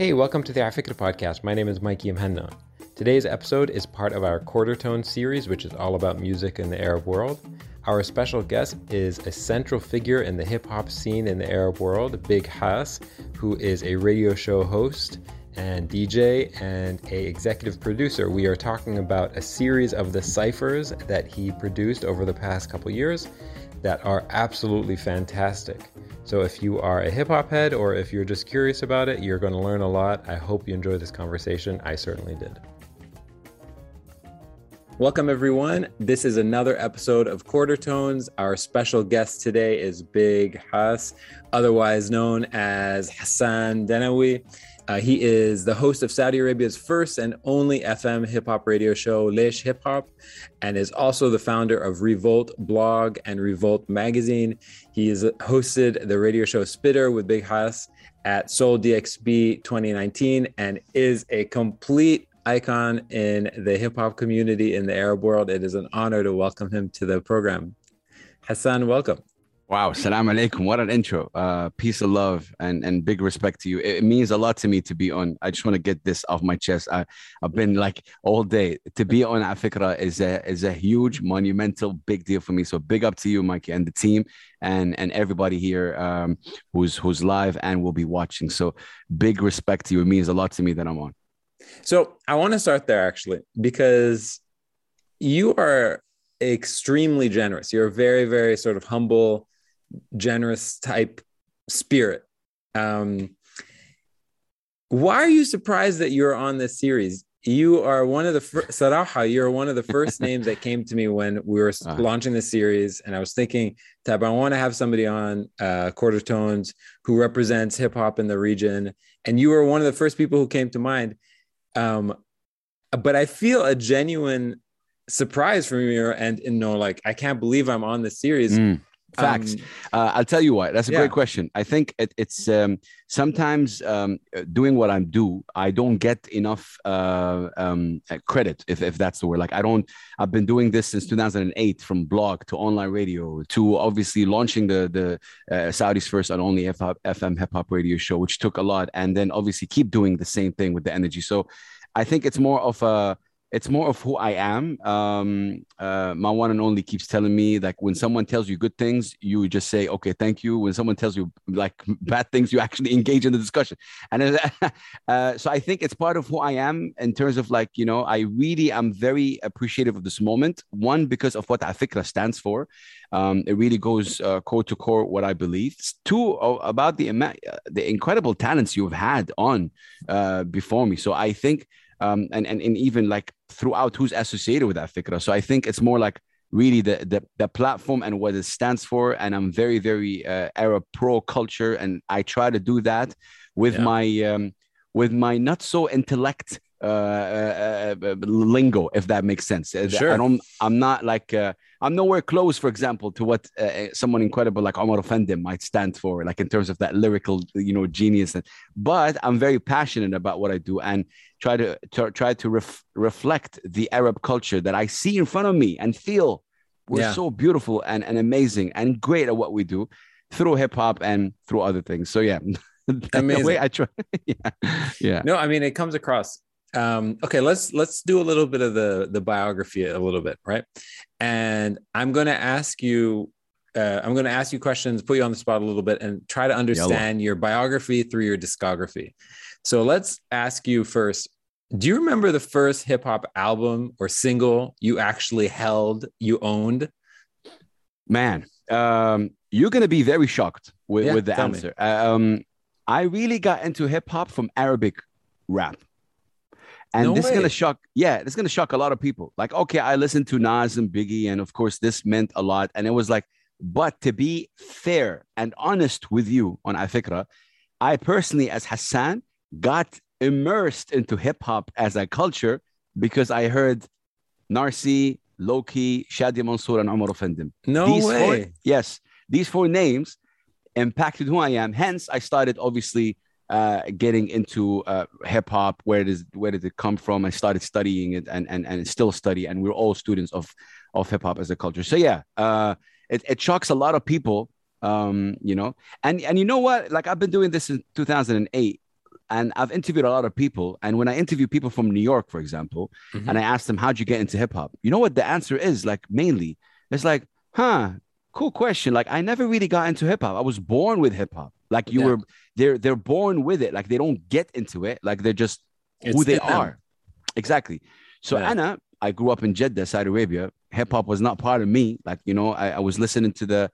Hey, welcome to the Afikra podcast. My name is Mikey Muhanna. Today's episode is part of our Quarter Tone series, which is all about music in the Arab world. Our special guest is a central figure in the hip hop scene in the Arab world, Big Hass, who is a radio show host and DJ and a executive producer. We are talking about a series of the ciphers that he produced over the past couple years that are absolutely fantastic. So if you are a hip hop head or if you're just curious about it, you're going to learn a lot. I hope you enjoy this conversation. I certainly did. Welcome, everyone. This is another episode of Quarter Tones. Our special guest today is Big Hass, otherwise known as Hassane Dennaoui. Uh, he is the host of Saudi Arabia's first and only FM hip hop radio show, Laish Hip Hop, and is also the founder of Revolt blog and Revolt magazine. He has hosted the radio show Spitter with Big Hass at Sole DXB 2019 and is a complete icon in the hip hop community in the Arab world. It is an honor to welcome him to the program. Hassan, welcome. Wow, salam alaikum. What an intro. Uh, peace of love and, and big respect to you. It, means a lot to me to be on. I just want to get this off my chest. I, I've been like all day. To be on Afikra is a is a huge, monumental, big deal for me. So big up to you, Mikey, and the team and and everybody here um, who's who's live and will be watching. So big respect to you. It means a lot to me that I'm on. So I want to start there actually, because you are extremely generous. You're very, very sort of humble, generous type spirit. Um, why are you surprised that you're on this series? You are one of the first, Saraha, you're one of the first names that came to me when we were uh-huh. launching the series. And I was thinking, Tab, I want to have somebody on uh, Quarter Tones who represents hip hop in the region. And you were one of the first people who came to mind. Um, but I feel a genuine surprise from you, and you know, like I can't believe I'm on the series. Mm, facts. Um, uh, I'll tell you why. That's a yeah. great question. I think it, it's um, sometimes um, doing what I'm do. I don't get enough uh, um, credit, if, if that's the word. Like I don't. I've been doing this since 2008, from blog to online radio to obviously launching the the uh, Saudi's first and only FM hip hop radio show, which took a lot, and then obviously keep doing the same thing with the energy. So I think it's more of a it's more of who I am. Um, uh, my one and only keeps telling me like when someone tells you good things, you just say okay, thank you. When someone tells you like bad things, you actually engage in the discussion. And uh, so I think it's part of who I am in terms of like you know I really am very appreciative of this moment. One because of what Afikra stands for. Um, it really goes uh, core to core what I believe. Two about the the incredible talents you've had on uh, before me. So I think um, and, and and even like throughout who's associated with that fikra. So I think it's more like really the the, the platform and what it stands for. And I'm very very uh, Arab pro culture, and I try to do that with yeah. my um, with my not so intellect uh, uh, uh, lingo, if that makes sense. Uh, sure. I don't. I'm not like. Uh, I'm nowhere close, for example, to what uh, someone incredible like Omar Offendum might stand for, like in terms of that lyrical, you know, genius. But I'm very passionate about what I do and try to, to try to ref, reflect the Arab culture that I see in front of me and feel we're yeah. so beautiful and, and amazing and great at what we do through hip hop and through other things. So yeah. Amazing. way I try. yeah. Yeah. No, I mean it comes across um, okay let's let's do a little bit of the the biography a little bit right? And i'm going to ask you uh, i'm going to ask you questions put you on the spot a little bit and try to understand Yellow. your biography through your discography. So let's ask you first do you remember the first hip hop album or single you actually held you owned? Man um, you're going to be very shocked with, yeah, with the answer. Um, i really got into hip hop from arabic rap and no this way. is gonna shock, yeah, it's gonna shock a lot of people. Like, okay, I listened to Nas and Biggie, and of course, this meant a lot. And it was like, but to be fair and honest with you on Afikra, I personally, as Hassan, got immersed into hip hop as a culture because I heard Narcy, Lowkey, Shadia Mansour, and Omar Offendum. No these way. Four, yes, these four names impacted who I am. Hence, I started obviously uh, getting into uh, hip hop. Where does where did it come from? I started studying it and and and still study. And we're all students of of hip hop as a culture. So yeah, uh, it it shocks a lot of people. Um, you know, and and you know what? Like I've been doing this since 2008. and I've interviewed a lot of people. And when I interview people from New York, for example, mm-hmm. and I ask them, how'd you get into hip hop? You know what the answer is? Like, mainly, it's like, huh, cool question. Like, I never really got into hip hop. I was born with hip hop. Like, you yeah. were, they're, they're born with it. Like, they don't get into it. Like, they're just it's who they are. Exactly. So, yeah. Anna, I grew up in Jeddah, Saudi Arabia. Hip hop was not part of me. Like, you know, I, I was listening to the,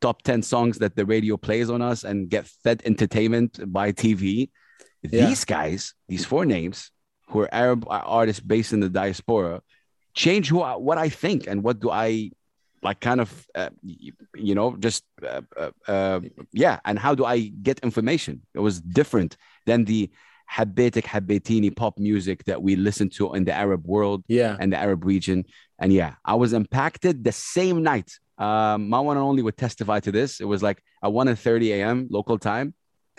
top 10 songs that the radio plays on us and get fed entertainment by TV. Yeah. These guys, these four names, who are Arab artists based in the diaspora, change who I, what I think and what do I like kind of uh, you know just uh, uh, uh, yeah and how do I get information it was different than the Habetik Habetini pop music that we listen to in the Arab world yeah and the Arab region and yeah I was impacted the same night um, my one and only would testify to this. It was like at 1 30 a.m. local time,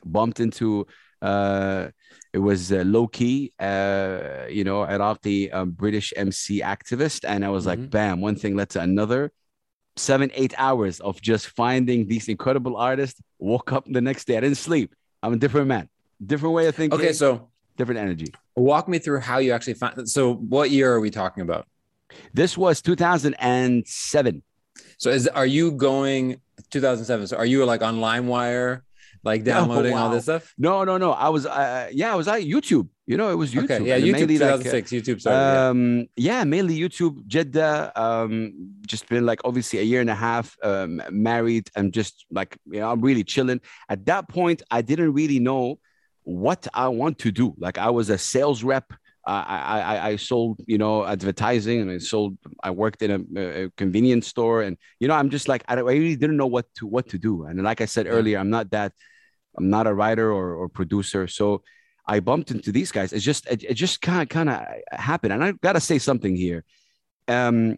bumped into uh, it was uh, Lowkey, uh, you know, Iraqi um, British MC activist. And I was mm-hmm. like, bam, one thing led to another. Seven, eight hours of just finding these incredible artists. Woke up the next day. I didn't sleep. I'm a different man, different way of thinking. Okay, so different energy. Walk me through how you actually found. So, what year are we talking about? This was 2007. So is are you going 2007? So are you like on LimeWire, like oh, downloading oh, wow. all this stuff? No, no, no. I was, uh, yeah, I was on YouTube. You know, it was YouTube. Okay, yeah, YouTube 2006. Like, YouTube started. Um, yeah. yeah. mainly YouTube. Jeddah. Um, just been like obviously a year and a half um, married and just like you know, I'm really chilling. At that point, I didn't really know what I want to do. Like I was a sales rep I, I, I sold, you know, advertising and I sold, I worked in a, a, convenience store and, you know, I'm just like, I, I really didn't know what to, what to do. And like I said earlier, I'm not that, I'm not a writer or, or producer. So I bumped into these guys. It's just, it, it just kind of, kind of happened. And I got to say something here. Um,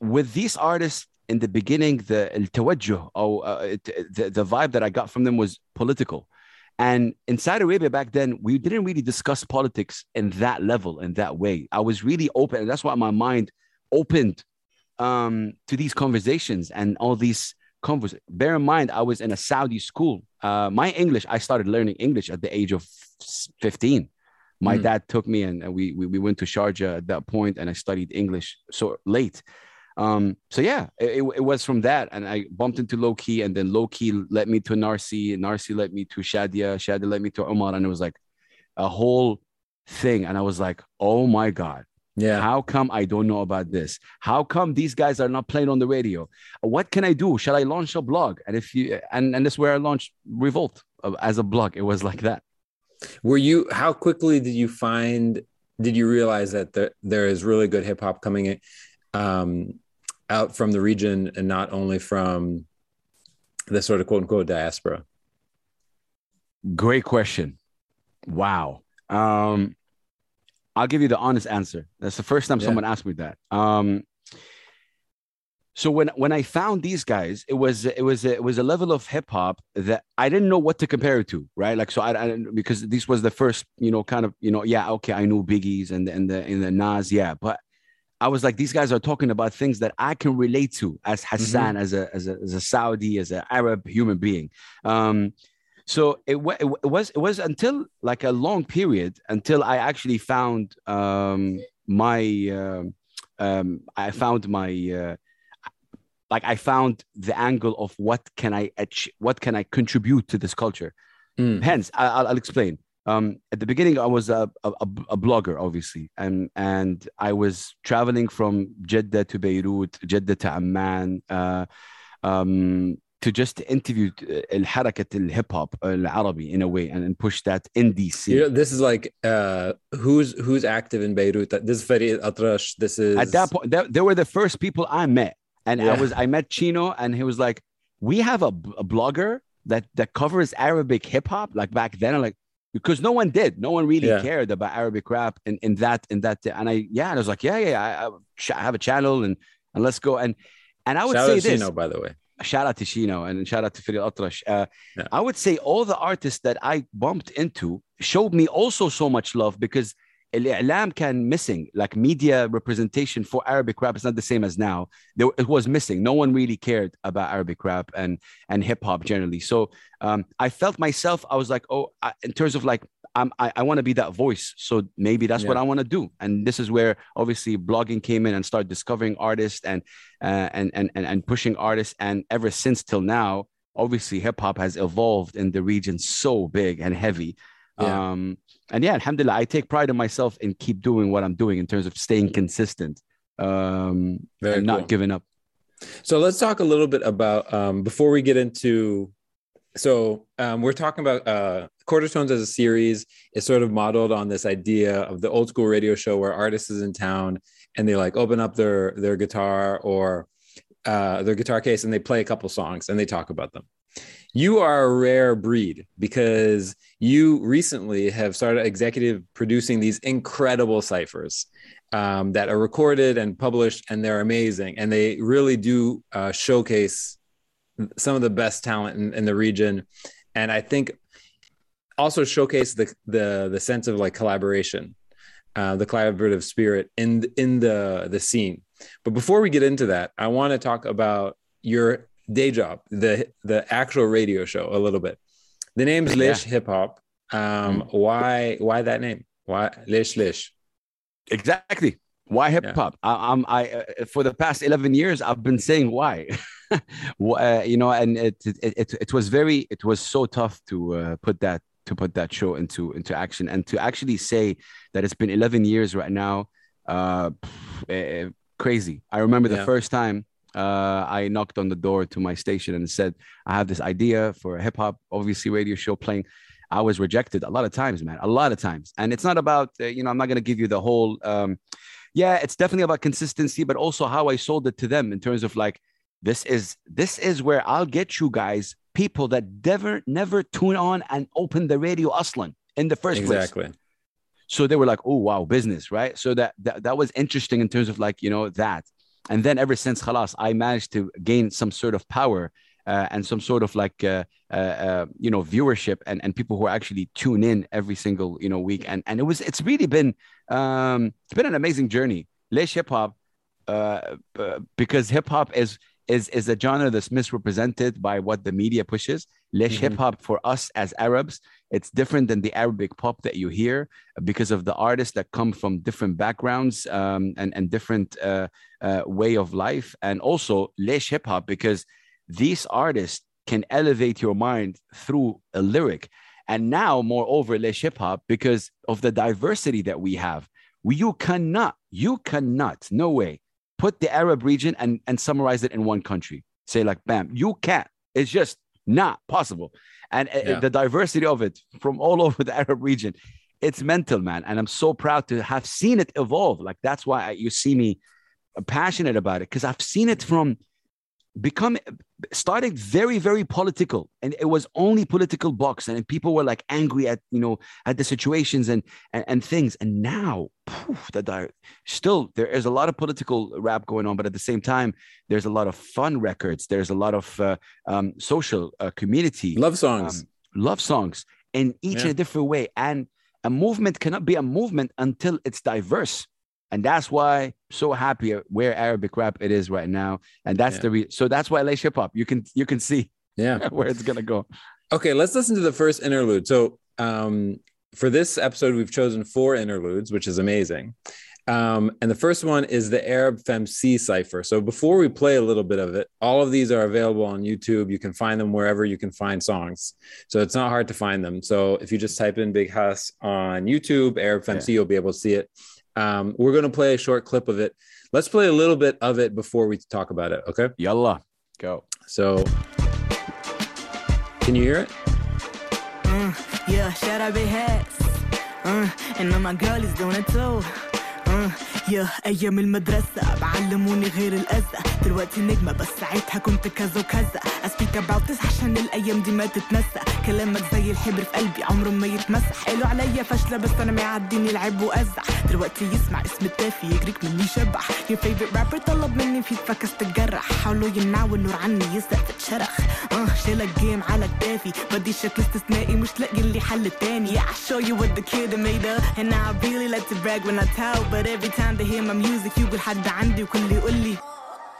with these artists in the beginning, the, uh, the, the vibe that I got from them was political and in Saudi Arabia back then, we didn't really discuss politics in that level, in that way. I was really open, and that's why my mind opened um, to these conversations and all these conversations. Bear in mind, I was in a Saudi school. Uh, my English, I started learning English at the age of 15. My mm. dad took me and we, we, we went to Sharjah at that point, and I studied English so late. Um, so yeah, it, it was from that, and I bumped into Lowkey, and then Lowkey led me to Narcy, Narcy led me to Shadia, Shadia led me to Omar, and it was like a whole thing, and I was like, oh my god, yeah. How come I don't know about this? How come these guys are not playing on the radio? What can I do? Shall I launch a blog? And if you and and that's where I launched Revolt uh, as a blog. It was like that. Were you? How quickly did you find? Did you realize that there, there is really good hip hop coming in? Um, out from the region and not only from the sort of quote unquote diaspora? Great question. Wow. Um, I'll give you the honest answer. That's the first time yeah. someone asked me that. Um, so when when I found these guys, it was it was it was a level of hip hop that I didn't know what to compare it to, right? Like so, I, I because this was the first, you know, kind of, you know, yeah, okay, I knew Biggie's and the and the and the Nas, yeah, but I was like, these guys are talking about things that I can relate to as Hassan, mm-hmm. as, a, as a as a Saudi, as an Arab human being. Um, so it, it, it, was it was until like a long period until I actually found um, my uh, um, I found my uh, like I found the angle of what can I what can I contribute to this culture. Mm. Hence, I, will explain um, at the beginning, I was a, a, a, blogger, obviously, and and I was traveling from Jeddah to Beirut, Jeddah to Amman, uh, um, to just interview uh, الحركة الهيب هوب uh, العربي in a way and, and push that in DC. You know, this is like uh, who's who's active in Beirut. This is Fareeq Atrash. This is at that point. They, they were the first people I met, and yeah. I was I met Chino, and he was like, "We have a, a blogger that that covers Arabic hip hop." Like back then, I'm like because no one did, no one really yeah. cared about Arabic rap in, in that in that. And I yeah, and I was like, yeah, yeah, I, I have a channel and and let's go and and I would Shout say this. Chino, by the way shout out to Shino and shout out to Fareeq Atrash. Uh, yeah. I would say all the artists that I bumped into showed me also so much love because Al-I'lam can missing, like media representation for Arabic rap is not the same as now. There, it was missing. No one really cared about Arabic rap and, and hip hop generally. So um, I felt myself, I was like, oh, I, in terms of like I'm, I, I want to be that voice. So maybe that's yeah. what I want to do. And this is where obviously blogging came in and started discovering artists and, uh, and, and, and, and pushing artists. And ever since till now, obviously hip hop has evolved in the region so big and heavy. Yeah. Um, and yeah, alhamdulillah, I take pride in myself and keep doing what I'm doing in terms of staying consistent um, Very and cool. not giving up. So let's talk a little bit about um, before we get into. So um, we're talking about uh, Quarter Tones as a series is sort of modeled on this idea of the old school radio show where artists is in town and they like open up their their guitar or uh, their guitar case and they play a couple songs and they talk about them. You are a rare breed because you recently have started executive producing these incredible ciphers um, that are recorded and published, and they're amazing. And they really do uh, showcase some of the best talent in, in the region. And I think also showcase the the the sense of like collaboration, uh, the collaborative spirit in in the the scene. But before we get into that, I want to talk about your day job, the the actual radio show, a little bit. The name's Laish Hip Hop. Um, mm. Why why that name? Why Lish Lish? Exactly. Why hip hop? Yeah. I, am I uh, for the past eleven years I've been saying why. uh, you know, and it, it it it was very it was so tough to uh, put that to put that show into into action and to actually say that it's been 11 years right now uh eh, crazy i remember the yeah. first time uh, I knocked on the door to my station and said, I have this idea for a hip hop, obviously, radio show playing. I was rejected a lot of times, man, a lot of times. And it's not about, uh, you know, I'm not going to give you the whole, um, yeah, it's definitely about consistency, but also how I sold it to them in terms of like, this is this is where I'll get you guys people that never never tune on and open the radio aslan in the first exactly. place. Exactly. So they were like, "Oh wow, business, right?" So that, that that was interesting in terms of like you know that and then ever since khalas i managed to gain some sort of power uh, and some sort of like uh, uh, uh, you know viewership and, and people who actually tune in every single you know week and and it was it's really been um, it's been an amazing journey Laish hip hop uh, uh, because hip hop is is is a genre that's misrepresented by what the media pushes. Laish mm-hmm. hip hop for us as Arabs, it's different than the Arabic pop that you hear because of the artists that come from different backgrounds um, and and different uh, uh, way of life, and also Laish hip hop because these artists can elevate your mind through a lyric. And now, moreover, Laish hip hop because of the diversity that we have. You cannot, you cannot, no way put the Arab region and, and summarize it in one country. Say like, bam, you can't. It's just not possible. And uh, yeah. the diversity of it from all over the Arab region, it's mental, man. And I'm so proud to have seen it evolve. Like that's why you see me passionate about it because I've seen it from become started very very political. And it was only political box. And people were like angry at you know at the situations and and, and things. And now poof, the still there is a lot of political rap going on. But at the same time there's a lot of fun records. There's a lot of uh, um, social uh, community love songs. um, love songs in each yeah. in a different way. And a movement cannot be a movement until it's diverse and that's why I'm so happy where Arabic rap it is right now, and that's yeah. the re- so that's why I like hip hop. You can you can see yeah where it's gonna go. Okay, let's listen to the first interlude. So um, for this episode, we've chosen four interludes, which is amazing. Um, and the first one is the Arab Femcee cipher. So before we play a little bit of it, all of these are available on YouTube. You can find them wherever you can find songs. So it's not hard to find them. So if you just type in Big Hass on YouTube, Arab Femcee, yeah. you'll be able to see it. Um, we're going to play a short clip of it. Let's play a little bit of it before we talk about it. Okay. Yalla. Go. So, can you hear it? Mm, yeah, shout out Big Hass. Uh, and my girl is doing it too. يا أيام المدرسة بعلموني غير الأذى. دلوقتي نجمة بس ساعتها كنت كذا وكذا. اسبيك اباوت عشان الأيام دي ما تتنسى. كلامك زي الحبر في قلبي عمره ما يتمسح. قالوا عليا فاشلة بس أنا معديني العب وأزع. دلوقتي يسمع اسم التافي يجريك مني شبح يا فيفرت رابر طلب مني في فكس تتجرح. حاولوا يمنعوا النور عني يسرق تتشرخ آه شيلك جيم على كتافي بدي شكل استثنائي مش لاقي لي حل تاني. Yeah, show you what the kid made up. And I really like to brag when I tell but every time they hear my music يقول حد عندي وكل يقول لي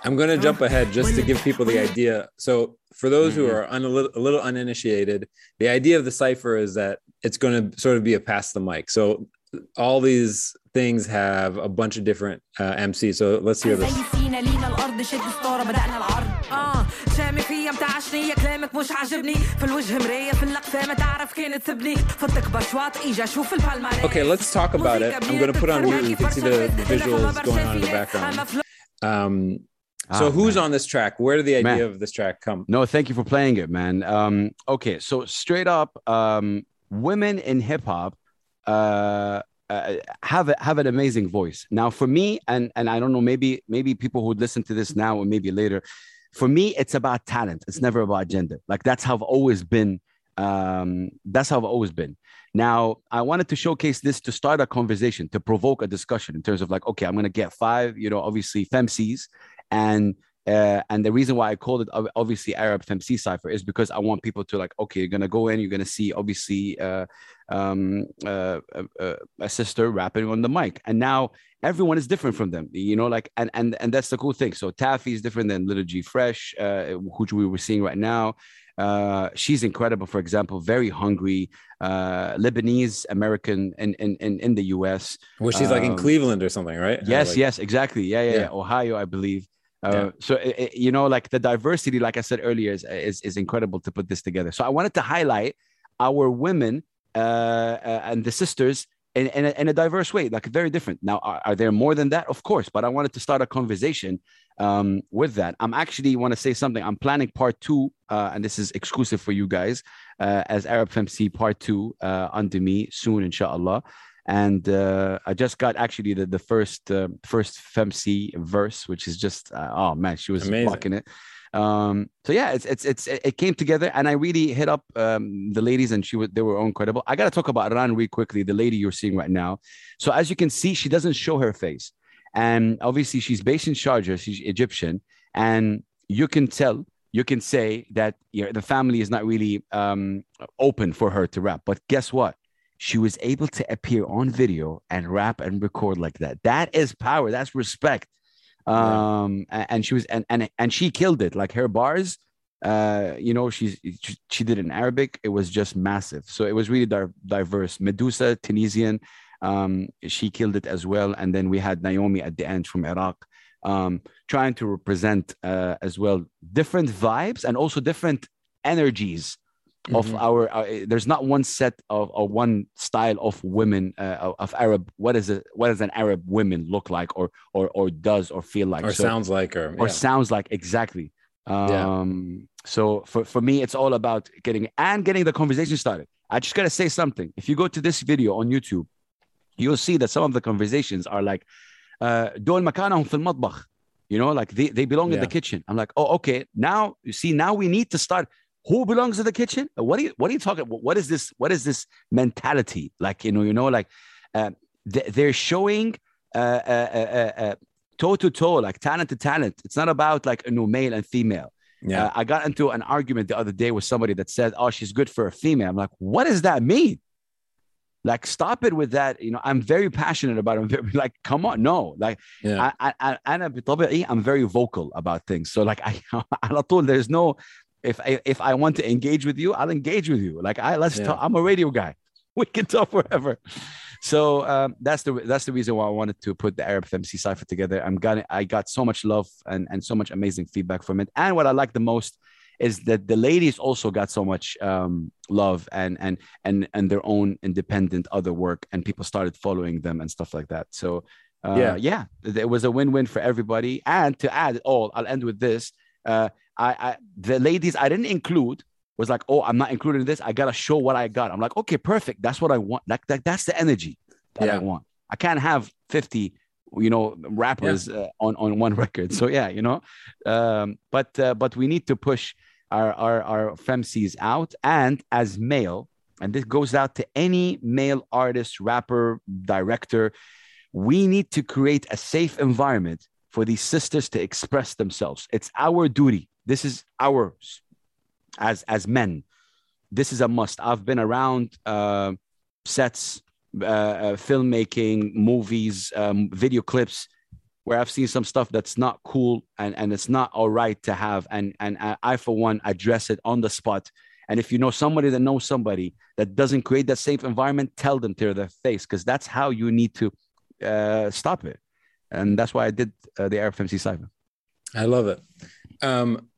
I'm going to jump ahead just to give people the idea. So, for those who are un- a, little, a little uninitiated, the idea of the cipher is that it's going to sort of be a pass the mic. So, all these things have a bunch of different uh, MCs. So, let's hear this. شامي فيا متعشني كلامك مش عاجبني في الوجه مرايه في الاقسام تعرف كانت تبني فتك بشواط اجا شوف البالماريس Okay, let's talk about it. I'm going to put on mute. You can see the, the visuals going on in the background. Um, so oh, who's man. on this track? Where did the idea man. of this track come? No, thank you for playing it, man. Um, okay, so straight up, um, women in hip hop uh, uh, have a, have an amazing voice. Now, for me, and and I don't know, maybe maybe people who listen to this now or maybe later, for me, it's about talent. It's never about gender. Like that's how I've always been. Um, that's how I've always been. Now, I wanted to showcase this to start a conversation, to provoke a discussion in terms of like, okay, I'm to get five, you know, obviously femcs, and uh, and the reason why I called it obviously Arab Femcee cipher is because I want people to like, okay, you're gonna go in, you're gonna see obviously uh, um, uh, uh, a sister rapping on the mic, and now everyone is different from them, you know, like, and and and that's the cool thing. So Taffy is different than Little G Fresh, uh, which we were seeing right now. Uh, she's incredible. For example, very hungry, uh, Lebanese American in, in in in the U.S. Well, she's like in um, Cleveland or something, right? Yes, like, yes, exactly. Yeah, yeah, yeah, Ohio, I believe. Uh, yeah. So it, you know, like the diversity, like I said earlier, is, is, is incredible to put this together. So I wanted to highlight our women uh, uh, and the sisters in, in a, in, a, diverse way, like very different. Now, are, are, there more than that? Of course, but I wanted to start a conversation um, with that. I'm actually want to say something. I'm planning part two, uh, and this is exclusive for you guys uh, as Arab Femcee part two uh, under me soon, inshallah and uh, I just got actually the, the first uh, first FemC verse, which is just uh, oh man, she was Amazing. it. Um, so yeah, it's it's it's it came together, and I really hit up um, the ladies, and she was they were incredible. I got to talk about Ran really quickly, the lady you're seeing right now. So as you can see, she doesn't show her face, and obviously she's based in Sharjah, she's Egyptian, and you can tell you can say that you know, the family is not really um, open for her to rap. But guess what? She was able to appear on video and rap and record like that. That is power. That's respect. Um, yeah. and she was and and and she killed it. Like her bars, uh, you know, she's she did in Arabic. It was just massive. So it was really di- diverse. Medusa, Tunisian, um, she killed it as well. And then we had Naomi at the end from Iraq, um, trying to represent uh, as well different vibes and also different energies of mm-hmm. our uh, there's not one set of or one style of women uh, of arab what is it what does an arab women look like or or or does or feel like or so, sounds like or or sounds like exactly um yeah. so for for me it's all about getting and getting the conversation started i just gotta say something if you go to this video on youtube you'll see that some of the conversations are like uh دول مكانهم في المطبخ you know like they, they belong yeah. in the kitchen i'm like oh okay now you see now we need to start who belongs to the kitchen? What are you what are you talking? What is this? What is this mentality? Like you know, you know, like uh, they're showing uh, uh, uh, toe to toe, like talent to talent. It's not about like you know male and female. Yeah, uh, I got into an argument the other day with somebody that said, "Oh, she's good for a female." I'm like, what does that mean? Like, stop it with that. You know, I'm very passionate about it. I'm like, come on, no. Like, yeah. I, I, I, I'm very vocal about things. So, like, I, I there's no if I, if I want to engage with you, I'll engage with you. Like I let's yeah. talk. I'm a radio guy. We can talk forever. So um, that's the that's the reason why I wanted to put the Arab Femcee cipher together. I'm got I got so much love and and so much amazing feedback from it. And what I like the most is that the ladies also got so much um, love and and and and their own independent other work, and people started following them and stuff like that. So uh, yeah, yeah, it was a win-win for everybody. And to add all, I'll end with this. Uh, I, I the ladies I didn't include was like, oh, I'm not including this. I gotta show what I got. I'm like, okay, perfect. That's what I want. Like that, that's the energy that yeah. I want. I can't have 50, you know, rappers yeah. uh, on on one record. So yeah, you know, um, but uh, but we need to push our our our femcs out. And as male, and this goes out to any male artist, rapper, director, we need to create a safe environment for these sisters to express themselves. It's our duty this is ours as as men. This is a must. I've been around uh, sets, uh, uh, filmmaking, movies, um, video clips where I've seen some stuff that's not cool and, and it's not all right to have. And, and I, for one, address it on the spot. And if you know somebody that knows somebody that doesn't create that safe environment, tell them to their face because that's how you need to uh, stop it. And that's why I did uh, the RFMC Cypher. I love it. Um,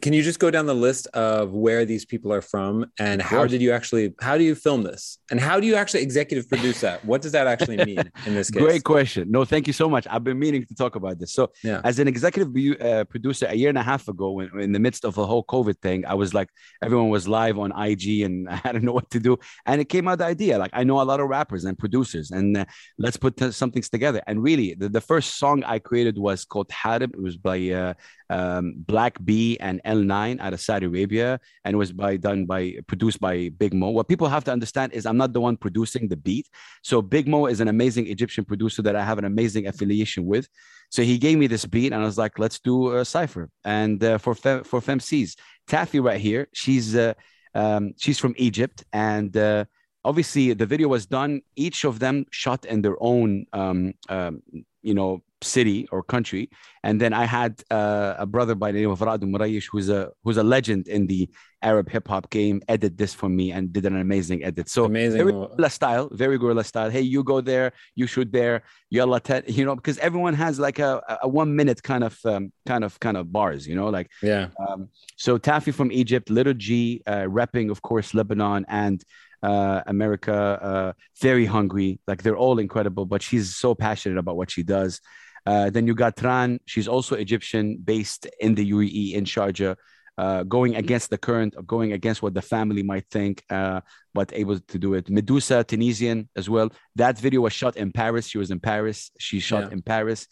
can you just go down the list of where these people are from and how did you actually how do you film this? And how do you actually executive produce that? What does that actually mean in this case? Great question. No thank you so much. I've been meaning to talk about this. So yeah. as an executive uh, producer a year and a half ago when, in the midst of the whole covid thing i was like everyone was live on ig and i didn't know what to do. And it came out the idea. Like i know a lot of rappers and producers and uh, let's put t- some things together. And really the, the first song i created was called harib it was by uh, um, Black B and L9 out of Saudi Arabia, and was by done by produced by Big Mo. What people have to understand is I'm not the one producing the beat. So Big Mo is an amazing Egyptian producer that I have an amazing affiliation with. So he gave me this beat, and I was like, "Let's do a cipher." And uh, for Fem- for FemCs, Taffy right here, she's uh, um, she's from Egypt, and uh, obviously the video was done. Each of them shot in their own, um, um, you know, city or country. And then I had uh, a brother by the name of Radu Murayish, who's a who's a legend in the Arab hip hop game, edit this for me and did an amazing edit. So amazing very guerrilla style, very guerrilla style. Hey, you go there, you shoot there, yalla tet, you know, because everyone has like a, a one minute kind of um, kind of kind of bars, you know, like yeah. Um, so Taffy from Egypt, Little G, uh, repping of course Lebanon and uh, America, uh, very hungry. Like they're all incredible, but she's so passionate about what she does. Uh, then you got Tran. She's also Egyptian, based in the UAE in Sharjah, uh, going against the current, going against what the family might think, uh, but able to do it. Medusa, Tunisian as well. That video was shot in Paris. She was in Paris. She shot yeah. in Paris.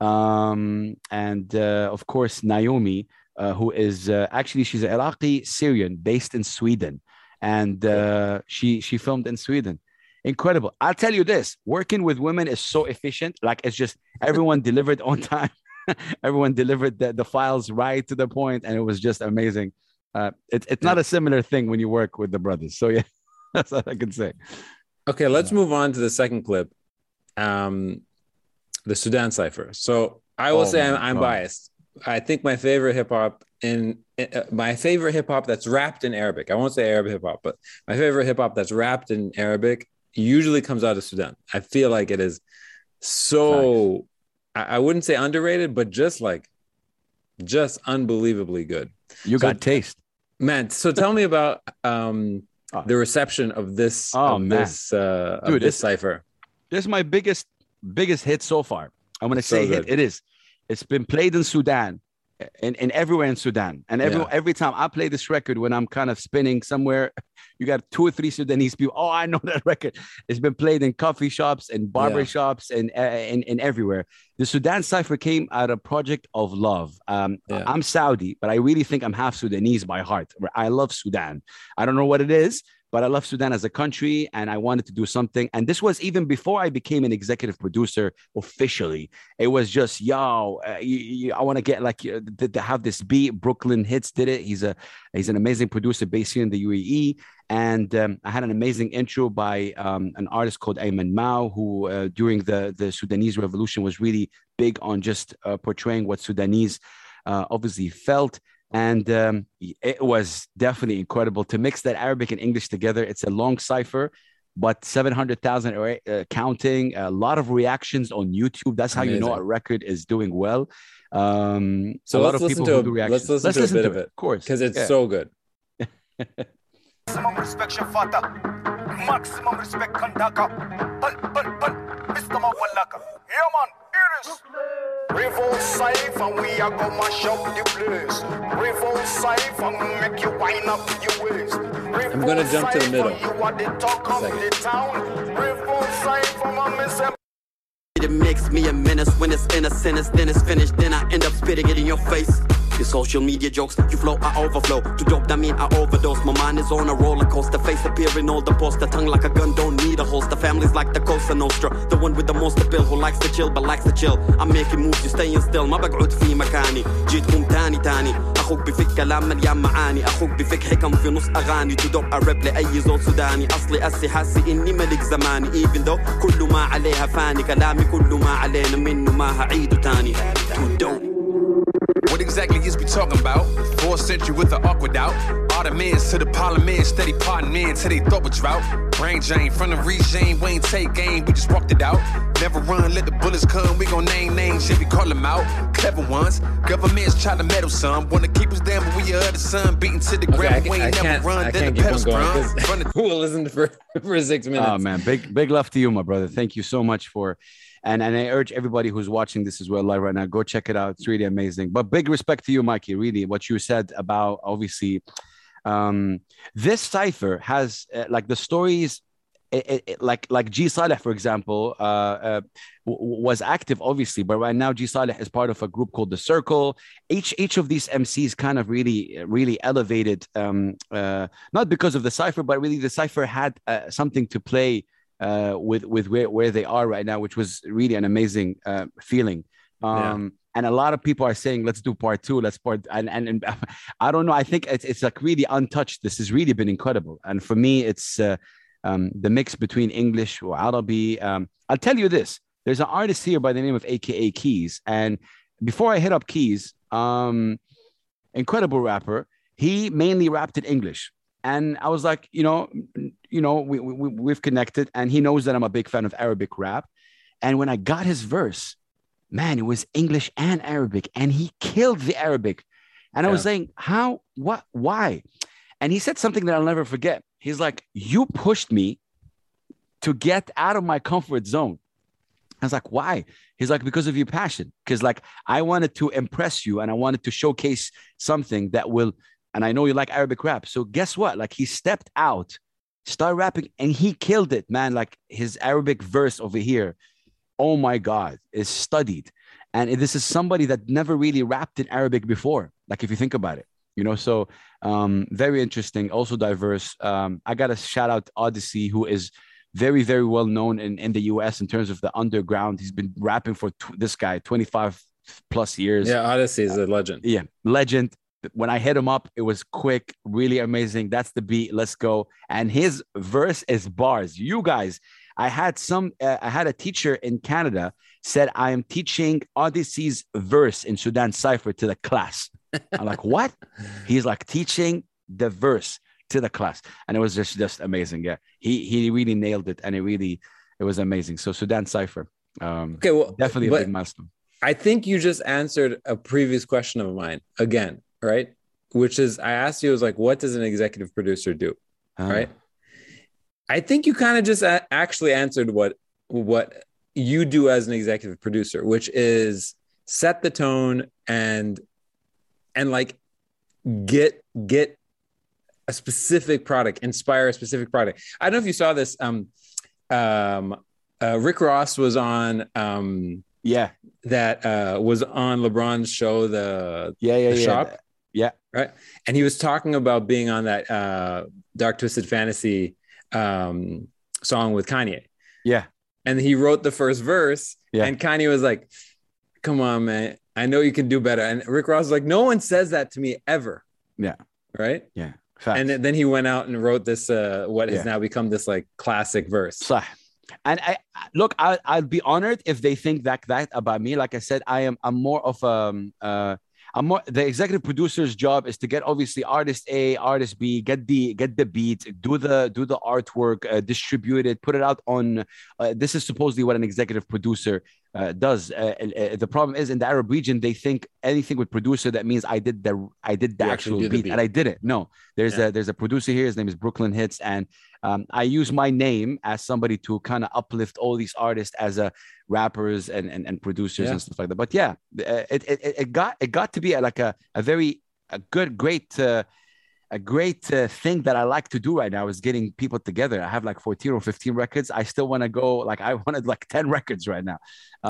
Um, and uh, of course, Naomi, uh, who is uh, actually she's an Iraqi Syrian based in Sweden, and she she filmed in Sweden incredible. I'll tell you this working with women is so efficient. Like it's just everyone delivered on time. everyone delivered the, the files right to the point, and it was just amazing. Uh, it, it's not a similar thing when you work with the brothers. So, yeah, that's all I can say. Okay, let's move on to the second clip um, the Sudan Cypher. So, I will oh say I'm, I'm biased. I think my favorite hip hop in uh, my favorite hip hop that's wrapped in Arabic. I won't say Arab hip hop, but my favorite hip hop that's wrapped in Arabic usually comes out of Sudan. I feel like it is so I, I, wouldn't say underrated, but just like just unbelievably good. You so, got taste. Man, so tell me about um oh. the reception of this oh, of man. this uh Dude, this cipher. This is my biggest biggest hit so far. I'm gonna say so hit. It is. It's been played in Sudan and, and everywhere in Sudan. And every yeah. every time I play this record, when I'm kind of spinning somewhere, you got two or three Sudanese people. Oh, I know that record. It's been played in coffee shops and barber yeah. shops and, uh, and and everywhere. The Sudan cipher came out of project of love. Um, yeah. I'm Saudi, but I really think I'm half Sudanese by heart. I love Sudan. I don't know what it is, but I love Sudan as a country and I wanted to do something. And this was even before I became an executive producer officially. It was just, yo, uh, you, you, I want to get like uh, to, have this beat. Brooklyn Hits did it. He's a he's an amazing producer based here in the UAE. And um, I had an amazing intro by um, an artist called Ayman Mao, who uh, during the, the Sudanese revolution was really big on just uh, portraying what Sudanese uh, obviously felt and um, it was definitely incredible to mix that Arabic and English together. It's a long cipher, but 700,000 uh, counting, a lot of reactions on YouTube. That's how Amazing. you know a record is doing well. Um, so a lot of people to a, do reactions. Let's listen let's to listen a bit to of it, of course, because it's yeah. so good. Maximum respect, Shafata. Maximum respect, Kandaka. Mr. Mawalaka. Yeah, man. Revolt Cypher, we are gonna mash up the place. Revolt Cypher, make you wind up your waist. I'm gonna jump to the middle. You are the talk of the town. Revolt Cypher, my It makes me a menace when it's in a sentence, then it's finished, then I end up spitting it in your face. Your social media jokes, you flow, I overflow. To dope, that mean I overdose. My mind is on a roller coaster. Face appearing all the poster. Tongue like a gun, don't need a holster. Family's like the Cosa Nostra. The one with the most bill who likes to chill but likes to chill. I'm making moves, you staying still. ما بقعد في مكاني. جيتكم تاني تاني. أخوك بفك كلام مليان معاني أخوك بفك حكم في نص اغاني تدق الراب لاي زول سوداني اصلي اسي حاسي اني ملك زماني even though كل ما عليها فاني كلامي كل ما علينا منه ما هعيده تاني What exactly is we talking about? Fourth century with the awkward out. Ottomans to the parliament, steady parting men till they thought was drought. Brain drain from the regime, we ain't take game, we just walked it out. Never run, let the bullets come, we gon' name names, yeah, we call them out. Clever ones, governments try to meddle some. Wanna keep us down, but we are the sun, beating to the ground, okay, we ain't I never run, I then can't the keep on pedals going run. because who will listen for, for six oh, minutes? Oh man, big big love to you, my brother. Thank you so much for and and I urge everybody who's watching this as well live right now, go check it out. It's really amazing. But big respect to you, Mikey. Really, what you said about obviously um, this cipher has uh, like the stories. It, it, like like G Saleh, for example, uh, uh, w- was active obviously, but right now G Saleh is part of a group called the Circle. Each each of these MCs kind of really really elevated, um, uh, not because of the cipher, but really the cipher had uh, something to play uh, with with where, where they are right now, which was really an amazing uh, feeling. Um, And a lot of people are saying, "Let's do part two. Let's part." And, and and I don't know. I think it's it's like really untouched. This has really been incredible. And for me, it's uh, um, the mix between English or Arabi. Um, I'll tell you this: there's an artist here by the name of AKA Keys, and before I hit up Keys, um, incredible rapper. He mainly rapped in English, and I was like, you know, you know, we, we we've connected, and he knows that I'm a big fan of Arabic rap. And when I got his verse, man, it was English and Arabic, and he killed the Arabic. And I was saying, how, what, why? And he said something that I'll never forget. He's like, you pushed me to get out of my comfort zone. I was like, why? He's like, because of your passion. Because like I wanted to impress you and I wanted to showcase something that will, and I know you like Arabic rap. So guess what? Like he stepped out, started rapping, and he killed it, man. Like his Arabic verse over here, oh my God, is studied. And this is somebody that never really rapped in Arabic before. Like if you think about it, you know, so um, very interesting, also diverse. Um, I got to shout out Oddisee, who is very, very well known in, in the US in terms of the underground. He's been rapping for tw- this guy 25 plus years. Yeah, Oddisee is a legend. Yeah, legend. When I hit him up, it was quick, really amazing. That's the beat. Let's go. And his verse is bars. You guys, I had some. Uh, I had a teacher in Canada said I am teaching Oddisee's verse in Sudan cipher to the class. I'm like, what? He's like teaching the verse to the class, and it was just just amazing. Yeah, he he really nailed it, and it really it was amazing. So Sudan cipher, um, Okay, well, definitely a big milestone. I think you just answered a previous question of mine again, right? Which is, I asked you, I was like, what does an executive producer do, Uh, right? I think you kind of just a- actually answered what what you do as an executive producer, which is set the tone and and like get get a specific product, inspire a specific product. I don't know if you saw this. Um, um, uh, Rick Ross was on um, Yeah, that uh, was on LeBron's show, the yeah, yeah, The yeah. shop? Yeah, right, and he was talking about being on that uh, Dark Twisted Fantasy um, song with Kanye, yeah. and he wrote the first verse, Yeah. and Kanye was like, "Come on, man, I know you can do better," and Rick Ross was like, "No one says that to me ever." Yeah. right. Yeah, facts. And then he went out and wrote this, uh, what has Yeah. now become this like classic verse. And I look, I, I'll be honored if they think that that about me. Like I said, I am I'm more of um uh more the executive producer's job is to get obviously artist A, artist B, get the get the beat, do the do the artwork, uh, distribute it, put it out on. Uh, this is supposedly what an executive producer uh, does. Uh, uh, the problem is in the Arab region, they think anything with producer that means I did the I did the You actual do the beat, beat. and I didn't. No, there's Yeah. a there's a producer here. His name is Brooklyn Hits, and um, I use my name as somebody to kind of uplift all these artists as a rappers and and, and producers Yeah. and stuff like that. But yeah, uh, it, it it- it got it got to be like a a very a good great. Uh, a great uh, thing that I like to do right now is getting people together. I have like 14 or 15 records. I still want to go like I wanted like 10 records right now.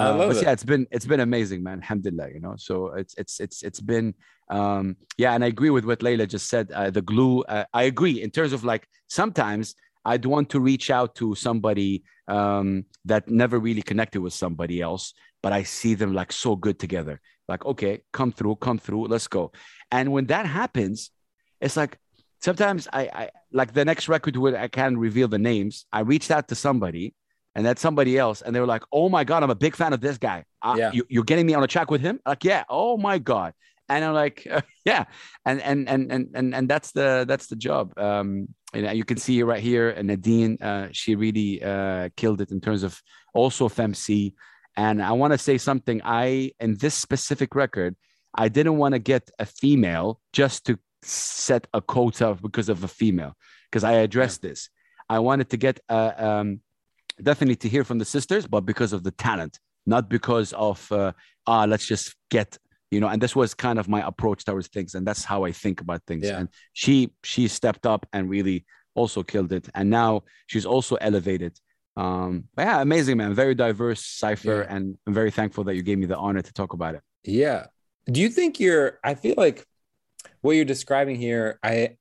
I Uh, love but it. yeah, it's been it's been amazing, man. Alhamdulillah, you know. So it's it's it's it's been um yeah, and I agree with what Layla just said. Uh, the glue, uh, I agree in terms of like sometimes I'd want to reach out to somebody um that never really connected with somebody else, but I see them like so good together. Like, okay, come through, come through, let's go. And when that happens, it's like sometimes I, I like the next record where I can't reveal the names. I reached out to somebody and that's somebody else. And they were like, oh my God, I'm a big fan of this guy. Uh, Yeah. you, are getting me on a track with him? Like, yeah. Oh my God. And I'm like, yeah. And, and, and, and, and, and that's the, that's the job. Um, and you can see right here, and Nadine, uh, she really uh, killed it in terms of also FMC. And I want to say something. I, in this specific record, I didn't want to get a female just to set a quota because of a female, because I addressed this. I wanted to get uh, um, definitely to hear from the sisters, but because of the talent, not because of uh, ah, let's just get you know. And this was kind of my approach towards things, and that's how I think about things. Yeah. And she she stepped up and really also killed it, and now she's also elevated. Um, but yeah, amazing man, very diverse cipher, Yeah. and I'm very thankful that you gave me the honor to talk about it. Yeah. Do you think you're I feel like what you're describing here, I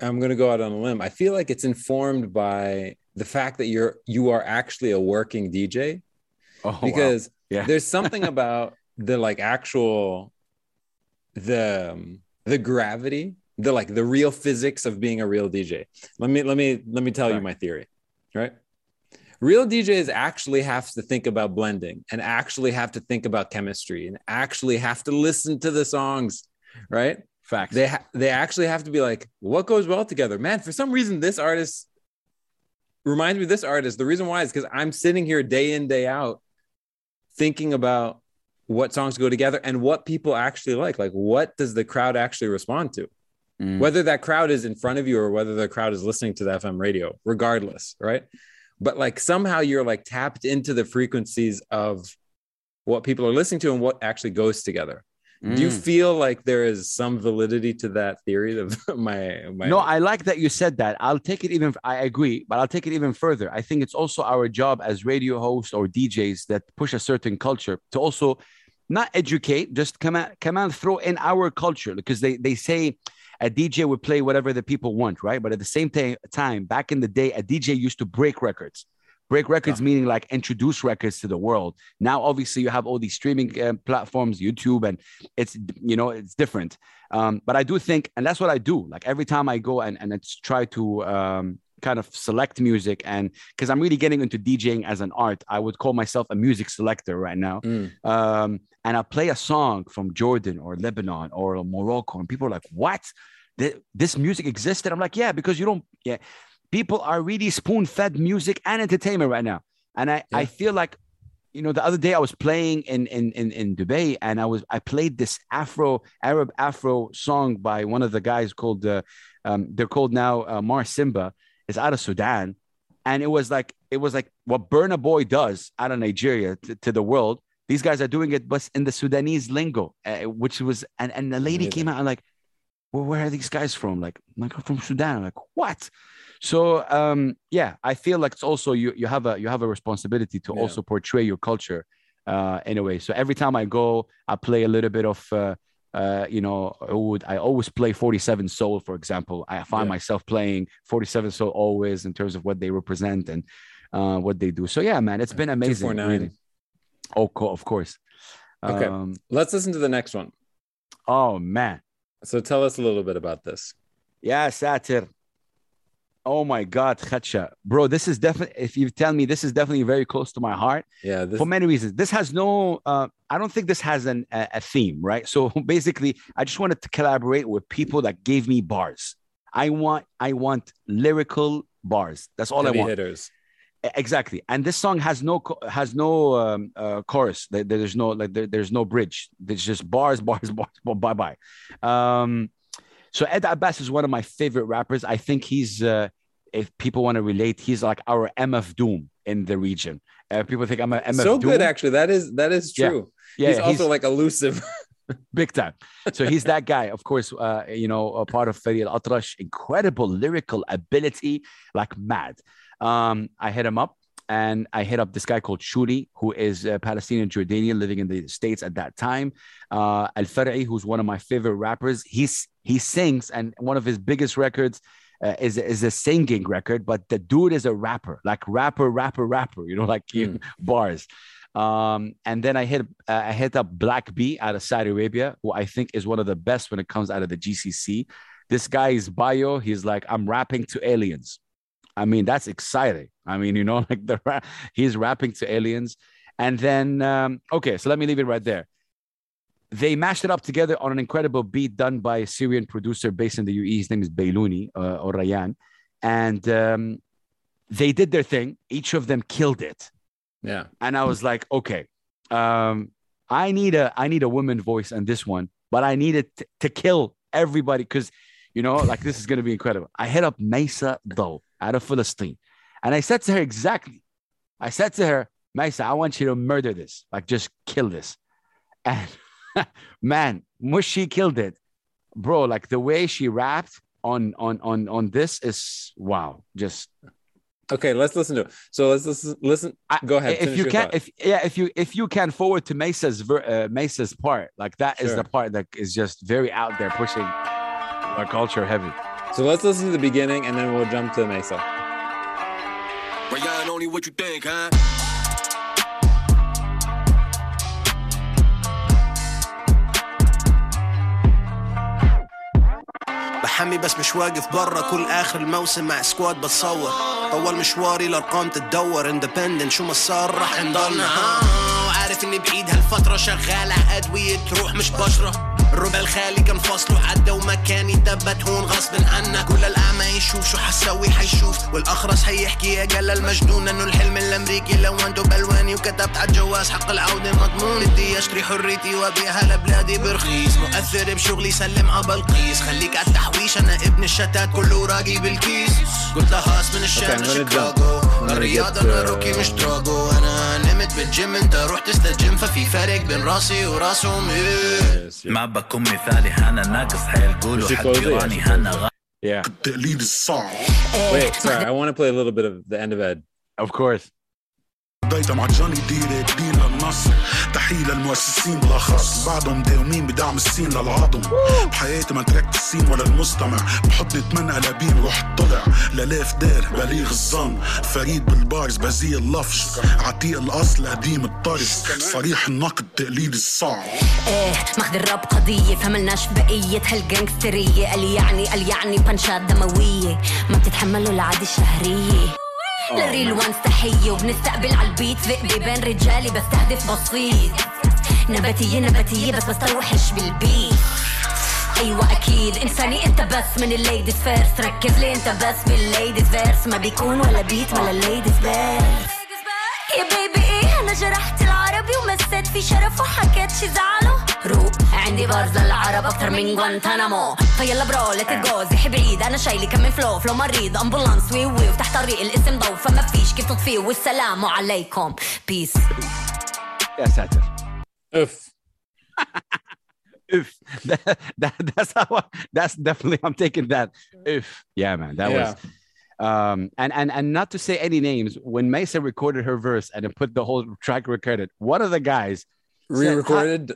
I'm gonna go out on a limb. I feel like it's informed by the fact that you're you are actually a working DJ Oh, wow. because Yeah. there's something about the like actual the um, the gravity the like the real physics of being a real dj let me let me let me tell you my theory right real djs actually have to think about blending and actually have to think about chemistry and actually have to listen to the songs right facts. they ha- they actually have to be like what goes well together? Man for some reason this artist reminds me of this artist. The reason why is because i'm sitting here day in day out thinking about what songs go together and what people actually like. Like what does the crowd actually respond to? Mm. whether that crowd is in front of you or whether the crowd is listening to the fm radio regardless right? But like somehow you're like tapped into the frequencies of what people are listening to and what actually goes together do you Mm. feel like there is some validity to that theory of my my No, I like that you said that. I'll take it even. I agree, but I'll take it even further. I think it's also our job as radio hosts or DJs that push a certain culture to also not educate, just come out, come out, and throw in our culture because they they say a DJ would play whatever the people want, right? But at the same ta- time, back in the day, a DJ used to break records. Break records meaning like introduce records to the world. Now, obviously, you have all these streaming uh, platforms, YouTube, and it's you know it's different. Um, but I do think, and that's what I do. Like every time I go and and it's try to um, kind of select music, and because I'm really getting into DJing as an art, I would call myself a music selector right now. Mm. Um, and I play a song from Jordan or Lebanon or Morocco, and people are like, "What? This music existed?" I'm like, "Yeah, because you don't. Yeah, people are really spoon-fed music and entertainment right now, and I I feel like." You know, the other day I was playing in, in in in Dubai, and I was I played this Afro Arab Afro song by one of the guys called uh, um, they're called now uh, Mar Simba. It's out of Sudan, and it was like it was like what Burna Boy does out of Nigeria to, to the world. These guys are doing it, but in the Sudanese lingo, uh, which was and and the lady Amazing. came out and like, well, where are these guys from? Like, I'm like I'm from Sudan. I'm like, what? So um, yeah, I feel like it's also you you have a you have a responsibility to Yeah. also portray your culture uh, in a way. So every time I go, I play a little bit of. Uh, uh, you know, I would I always play 47 Soul, for example. I find Yeah. myself playing 47 Soul always in terms of what they represent and uh, what they do. So yeah, man, it's been amazing. 249. Really. Oh, co- of course. Okay. Um, let's listen to the next one oh man. so tell us a little bit about this Yeah, Satir. Oh my God, Khadsha. Bro, this is definitely, if you tell me this is definitely very close to my heart yeah this for many reasons. This has no, uh, I don't think this has an, a, a theme, right? So basically, I just wanted to collaborate with people that gave me bars. I want, I want lyrical bars. That's all heavy I want. hitters Exactly. And this song has no has no um, uh, chorus. There- there's no like there- there's no bridge. There's just bars, bars, bars. Bye bye. Um, so Ed Abbas is one of my favorite rappers. I think he's uh, if people want to relate, he's like our MF Doom in the region. Uh, people think I'm a MF so Doom. good actually that is that is Yeah. true Yeah, he's also like elusive big time. So he's that guy, of course. Uh, you know, a part of Fareeq Al Atrash, incredible lyrical ability, like mad. Um, I hit him up, and I hit up this guy called Shuri, who is a Palestinian Jordanian living in the states at that time. Uh, Al Far'i, who's one of my favorite rappers. He's he sings, and one of his biggest records. Uh, is is a singing record, but the dude is a rapper, like rapper, rapper, rapper. You know, like you, bars. Um, and then I hit uh, I hit up Black B out of Saudi Arabia, who I think is one of the best when it comes out of the GCC. This guy's bio, he's like, I'm rapping to aliens. I mean, that's exciting. I mean, you know, like the rap, he's rapping to aliens. And then, um, okay, so let me leave it right there. They mashed it up together on an incredible beat done by a Syrian producer based in the UAE. His name is Bayluni uh, or Rayan. And um, they did their thing. Each of them killed it. Yeah. And I was like, okay, um, I need a I need a woman voice on this one, but I need it t- to kill everybody because you know, like this is gonna be incredible. I hit up Maysa Daw out of Palestine, and I said to her exactly, I said to her, Maysa, I want you to murder this, like just kill this. And man, when she killed it, bro, like the way she rapped on on on on this is wow, just Okay, let's listen to it. So let's listen. Listen. Go ahead. If you can, if yeah, if you if you can forward to Maysa's uh, Maysa's part, like that sure. is the part that is just very out there, pushing our culture heavy. So let's listen to the beginning, and then we'll jump to Maysa. Rayan, only what you think, huh? بحمي بس مش واقف برا. كل آخر الموسم مع سكواد بتصور. طول مشواري الأرقام تتدور. اندبندنت شو ما صار راح نضلنا عارف إني بعيد هالفترة. شغال على أدوية تروح مش بشرة. الربع الخالي كان فصله عدى ومكاني تبت هون غصب عنك كل الأعمى يشوف شو حسوي حيشوف والأخرس هيحكي يا قال المجنون إنه الحلم الأمريكي لو عنده بلواني وكتبت على الجواز حق العودة مضمون. بدي أشتري حريتي وأبيعها لبلادي برخيص. مؤثر بشغلي سلم على بلقيس خليك على التحويش أنا ابن الشتات كله راقي بالكيس. قلت هاس من الشام لشيكاغو الرياضة أنا روكي مش دراجو أنا نمت بالجيم أنت رحت استجم ففي فرق بين راسي وراسهم إيه. ما بكون مثالي أنا ناقص حيقولوا حق جيراني أنا Yeah. التقليد الصعب Wait, sorry. I want to play a little bit of the end of Ed. Of course. بدايتها مع جوني ديري دين للنصر. تحية للمؤسسين بالأخص. بعدهم مداومين بدعم السين للعظم. بحياتي ما تركت السين ولا المستمع. بحط اتمنى لبين روح طلع للاف دار بليغ الظن. فريد بالبارز بزي اللفش عتيق الأصل قديم الطرز. صريح النقد تقليد الصعب. إيه ماخذ الراب قضية. فملناش بقية هالجانجسترية قال يعني قال يعني بنشات دموية. ما بتتحملوا العادة الشهرية. للريل وانس تحية. وبنستقبل على البيت ذئبي بين رجالي بستهدف بسيط. نباتية نباتية بس بستوحش بالبيت أيوه أكيد. إنساني أنت بس من الليديز فيرست ركز لي أنت بس بالليديز فيرس ما بيكون ولا بيت ولا الليديز فيرس يا بيبي إيه؟ أنا جرحت العربي ومسيت في شرف وحكيت شي زعلة. روق عندي بارز العرب اكتر من جوانتانامو فيلا برو ليت جو زي حبريد انا شايلي كم فلو فلو مريض امبولانس وي وي وتحت طريق الاسم ضو. فما فيش كيف تطفيه والسلام عليكم. بيس يا ساتر. اف Oof. That, that, that's how I, that's definitely I'm taking that. if Yeah, man. That yeah. was um, and and and not to say any names, when Maysa recorded her verse and it put the whole track recorded, one of the guys Re-recorded.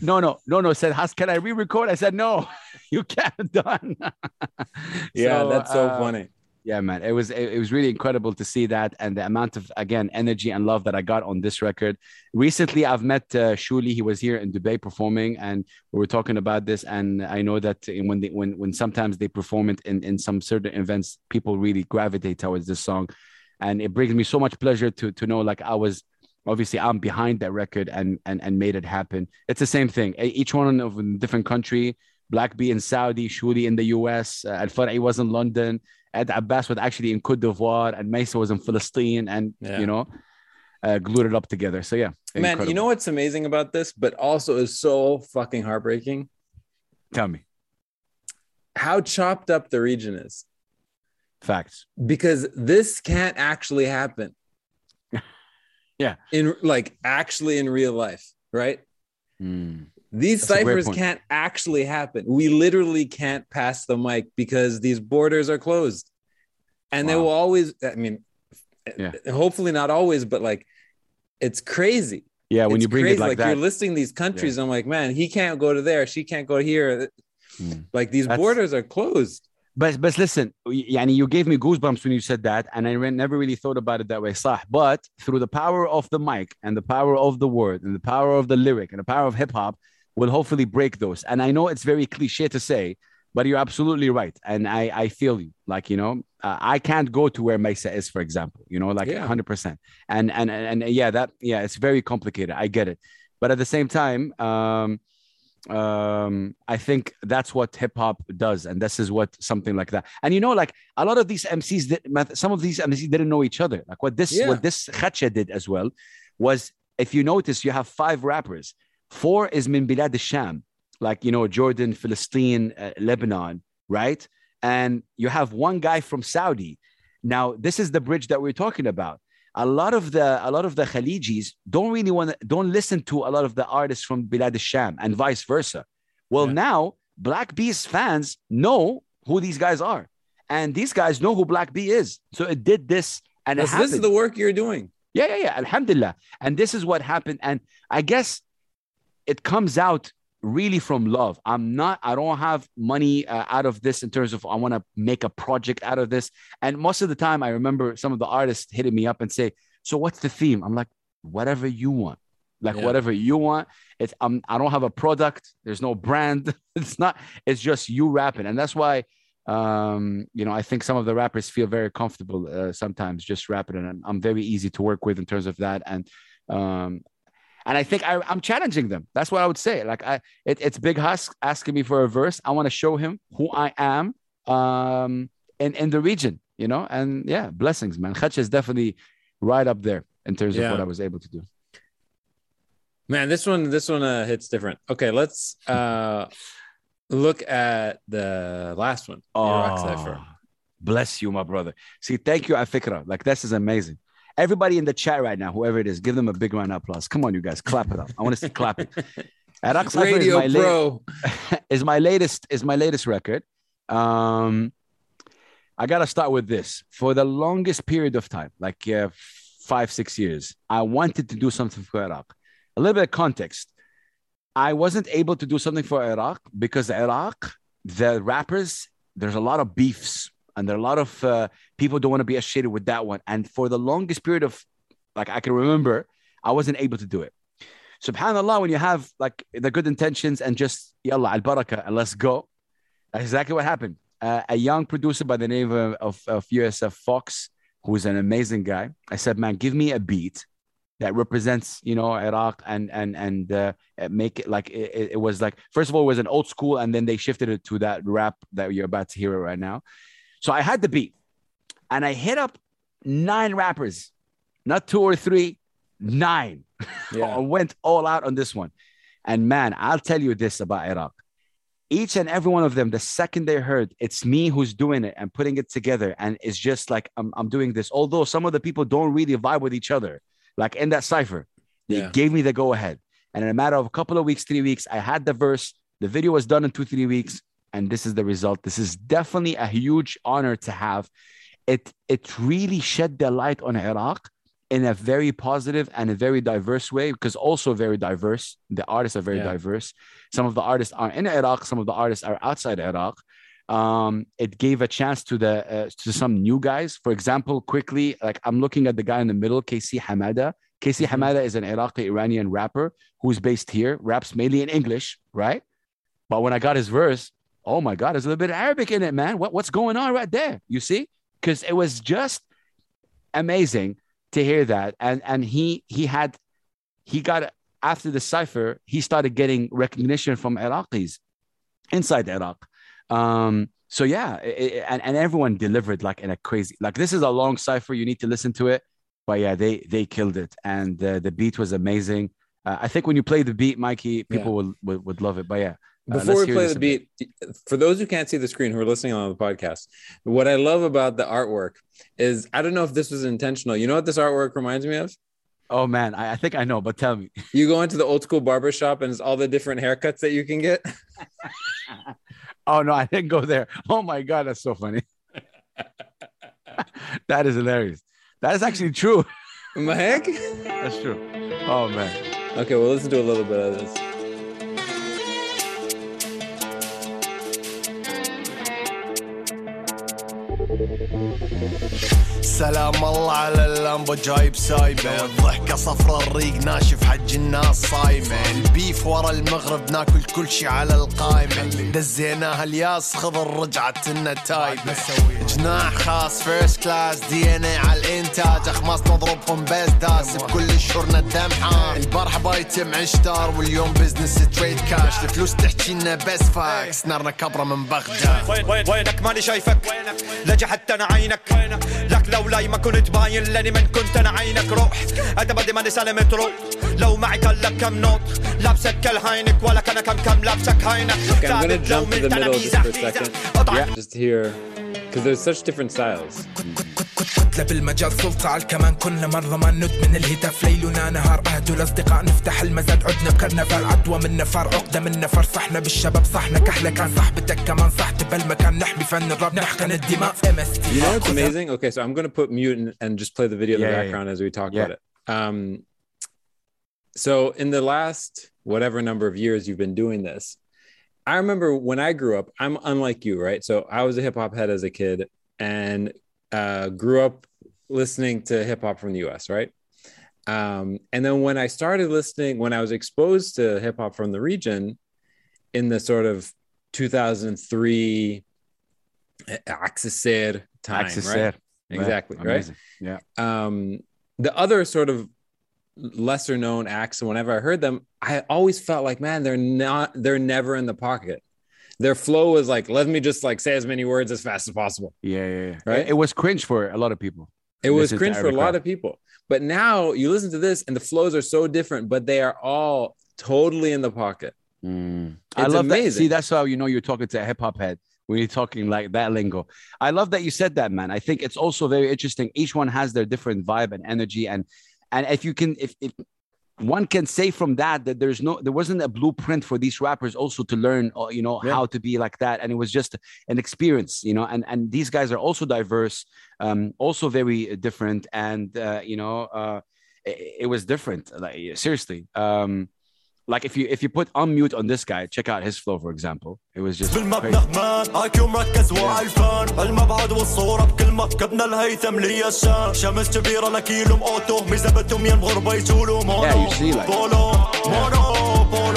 no no no no said Hass can I re-record? I said no you can't done. Yeah, So, that's so uh, funny. yeah man it was it, it was really incredible to see that and the amount of again energy and love that i got on this record. Recently i've met uh, shuli. He was here in dubai performing and we were talking about this and i know that when they when when sometimes they perform it in in some certain events people really gravitate towards this song. And it brings me so much pleasure to to know like i was obviously i'm behind that record and and and made it happen it's the same thing each one of a different country black b in saudi shuli in the us uh, al far'i was in london Ed Abbas was actually in Cote d'Ivoire and Maysa was in Palestine and Yeah. you know uh, glued it up together. So yeah, Man, incredible. you know what's amazing about this, but also is so fucking heartbreaking? tell me How chopped up the region is. facts. Because this can't actually happen. Yeah. In like actually in real life, right? Mm. These That's ciphers can't actually happen. We literally can't pass the mic because these borders are closed. And they will always, I mean, Yeah. hopefully not always, but like it's crazy. Yeah, when It's you bring crazy. it like, that, you're listing these countries, I'm like, man, he can't go to there, she can't go here. Mm. Like these That's- borders are closed but but listen, yani you gave me goosebumps when you said that, and I never really thought about it that way, صح. But through the power of the mic and the power of the word and the power of the lyric and the power of hip hop, will hopefully break those. And I know it's very cliche to say, but you're absolutely right, and I I feel you. Like you know, uh, I can't go to where Maysa is, for example. You know, like hundred percent. And and and yeah, that yeah, it's very complicated. I get it, but at the same time, um, um, I think that's what hip hop does, and this is what something like that. And you know, like a lot of these MCs, did, some of these MCs didn't know each other. Like what this Yeah. what this Khadsha did as well was, if you notice, you have five rappers. Four is min bilad al-Sham, like you know Jordan, Philistine, uh, Lebanon, right? And you have one guy from Saudi. Now, this is the bridge that we're talking about. A lot of the a lot of the Khalijis don't really want to don't listen to a lot of the artists from Bilad al-Sham and vice versa. Well, Yeah. now Black B's fans know who these guys are, and these guys know who Black B is. So it did this, and this is the work you're doing. Yeah, yeah, yeah. Alhamdulillah. And this is what happened. And I guess it comes out really from love. I'm not, I don't have money uh, out of this in terms of I want to make a project out of this. And most of the time, I remember some of the artists hitting me up and say, So what's the theme? I'm like, Whatever you want. Like, Yeah. whatever you want. It's, um, I don't have a product. There's no brand. it's not, it's just you rapping. And that's why um you know i think some of the rappers feel very comfortable uh, sometimes just rapping and i'm very easy to work with in terms of that and um and i think I, i'm challenging them that's what i would say like i it, it's Big Hass asking me for a verse i want to show him who i am um in in the region you know and yeah blessings man Khatch is definitely right up there in terms Yeah. of what i was able to do Man, this one, this one uh, hits different. Okay, let's uh, look at the last one. Oh, bless you, my brother. See, thank you, Afikra. Like, this is amazing. Everybody in the chat right now, whoever it is, give them a big round of applause. Come on, you guys, clap it up. I want to see clapping. Iraq Cipher is Radio my, la- is my latest is my latest record. Um, I gotta start with this. For the longest period of time, like uh, five six years, I wanted to do something for Iraq. A little bit of context. I wasn't able to do something for Iraq because Iraq, the rappers, there's a lot of beefs and there are a lot of uh, people don't want to be associated with that one. And for the longest period of, like I can remember, I wasn't able to do it. Subhanallah, when you have like the good intentions and just yalla al baraka and let's go, that's exactly what happened. Uh, a young producer by the name of, of, of USF Fox, who's an amazing guy. I said, man, give me a beat that represents, you know, Iraq and and and uh, make it like it, it- was like first of all it was an old school, and then they shifted it to that rap that you're about to hear right now. So I had the beat, and I hit up nine rappers, not two or three, nine. Yeah. I went all out on this one. And man, I'll tell you this about Iraq. Each and every one of them, the second they heard it's me who's doing it and putting it together, and it's just like I'm, I'm doing this. Although some of the people don't really vibe with each other, like in that cipher, they Yeah. gave me the go ahead. And in a matter of a couple of weeks, three weeks, I had the verse. The video was done in two, three weeks, and this is the result. This is definitely a huge honor to have. It it really shed the light on Iraq in a very positive and a very diverse way because also very diverse. The artists are very Yeah. diverse. Some of the artists are in Iraq, some of the artists are outside Iraq. Um, it gave a chance to the uh, to some new guys. For example, quickly, like I'm looking at the guy in the middle, KC Hamada. KC Hamada is an Iraqi Iranian rapper who's based here, raps mainly in English, right? But when I got his verse, oh my God, there's a little bit of Arabic in it, man. What, what's going on right there? You see? Because it was just amazing to hear that. And and he he had he got after the cipher, he started getting recognition from Iraqis inside Iraq. Um, so yeah, i- i- and, and everyone delivered like in a crazy like this is a long cipher. You need to listen to it. But yeah, they they killed it, and uh, the beat was amazing. Uh, I think when you play the beat, Mikey, people Yeah. would, would would love it. But yeah, Uh, Before let's we play the beat, for those who can't see the screen who are listening on the podcast, what I love about the artwork is I don't know if this was intentional. You know what this artwork reminds me of? Oh man, I, I think I know, but tell me. You go into the old school barber shop and it's all the different haircuts that you can get. Oh no, I didn't go there. Oh my god, that's so funny. that is hilarious. That is actually true. Mahek? That's true. Oh man. Okay, well, listen to a little bit of this. سلام الله على اللمبة جايب سايبة الضحكة صفرة الريق ناشف حج الناس صايمة البيف ورا المغرب ناكل كل شي على القايمة دزيناها الياس خضر رجعت لنا تايبة. جناح خاص فيرست كلاس دي إن اي على الإنتاج. أخماس نضربهم بيز داس بكل شهورنا الدم حار. البارحة بايتم عشتار واليوم بزنس تريد كاش الفلوس تحكي لنا بس فاكس نارنا كبرة من بغداد. وين وين وينك؟ ماني شايفك. لجي حتى انا عينك لك لولاي ما كنت باين لاني من كنت انا عينك روح انا بدي ماني سالم تروح لو معي كان لك كم نوت لابسك كالهاينك ولا كان كم كم لابسك هاينك Okay, I'm gonna jump to the middle just for a second. Yeah. Just here, because there's such different styles. كتلة بالمجال سلطة على الكمان كنا مرة ما ندمن الهتاف ليلنا نهار أهدو الأصدقاء نفتح المزاد عدنا بكرنفال عدوى من نفر عقدة من نفر صحنا بالشباب صحنا كحلة كان صاحبتك كمان صحت بالمكان نحمي فن الراب نحقن الدماء ام اس You know what's amazing? Okay, so I'm going to put mute and, and just play the video in the Yeah, yeah, background as we talk Yeah. about it. Um, so in the last whatever number of years you've been doing this, I remember when I grew up, I'm unlike you, right? So I was a hip hop head as a kid and uh, grew up listening to hip hop from the US, right? Um, and then when I started listening, when I was exposed to hip hop from the region in the sort of 2003 Aks'ser time, right? Exactly, right? amazing. Yeah. um the other sort of lesser known acts and whenever i heard them i always felt like man they're not they're never in the pocket their flow was like let me just like say as many words as fast as possible Yeah, yeah, yeah. Right? It, it was cringe for a lot of people. it was cringe for a lot of people but now you listen to this and the flows are so different but they are all totally in the pocket Mm. I love that. See, that's how you know you're talking to a hip hop head when you're talking like that lingo. I love that you said that, man. I think it's also very interesting. Each one has their different vibe and energy, and and if you can, if if one can say from that that there's no, there wasn't a blueprint for these rappers also to learn, uh, you know, Yeah. how to be like that, and it was just an experience, you know. And and these guys are also diverse, um, also very different, and uh, you know, uh, it, it was different. Like seriously. Um, like if you if you put unmute on this guy, check out his flow, for example. It was just crazy. بالمبنغ ايكيو مركز وعالفان المبعد والصورة بكل مكبنا الهيثم لي الشان شمس كبيرة لكيلو اوتو ميزبتهم ين بغربة يجولو مونو Yeah, you see, like- بولو مونو بولو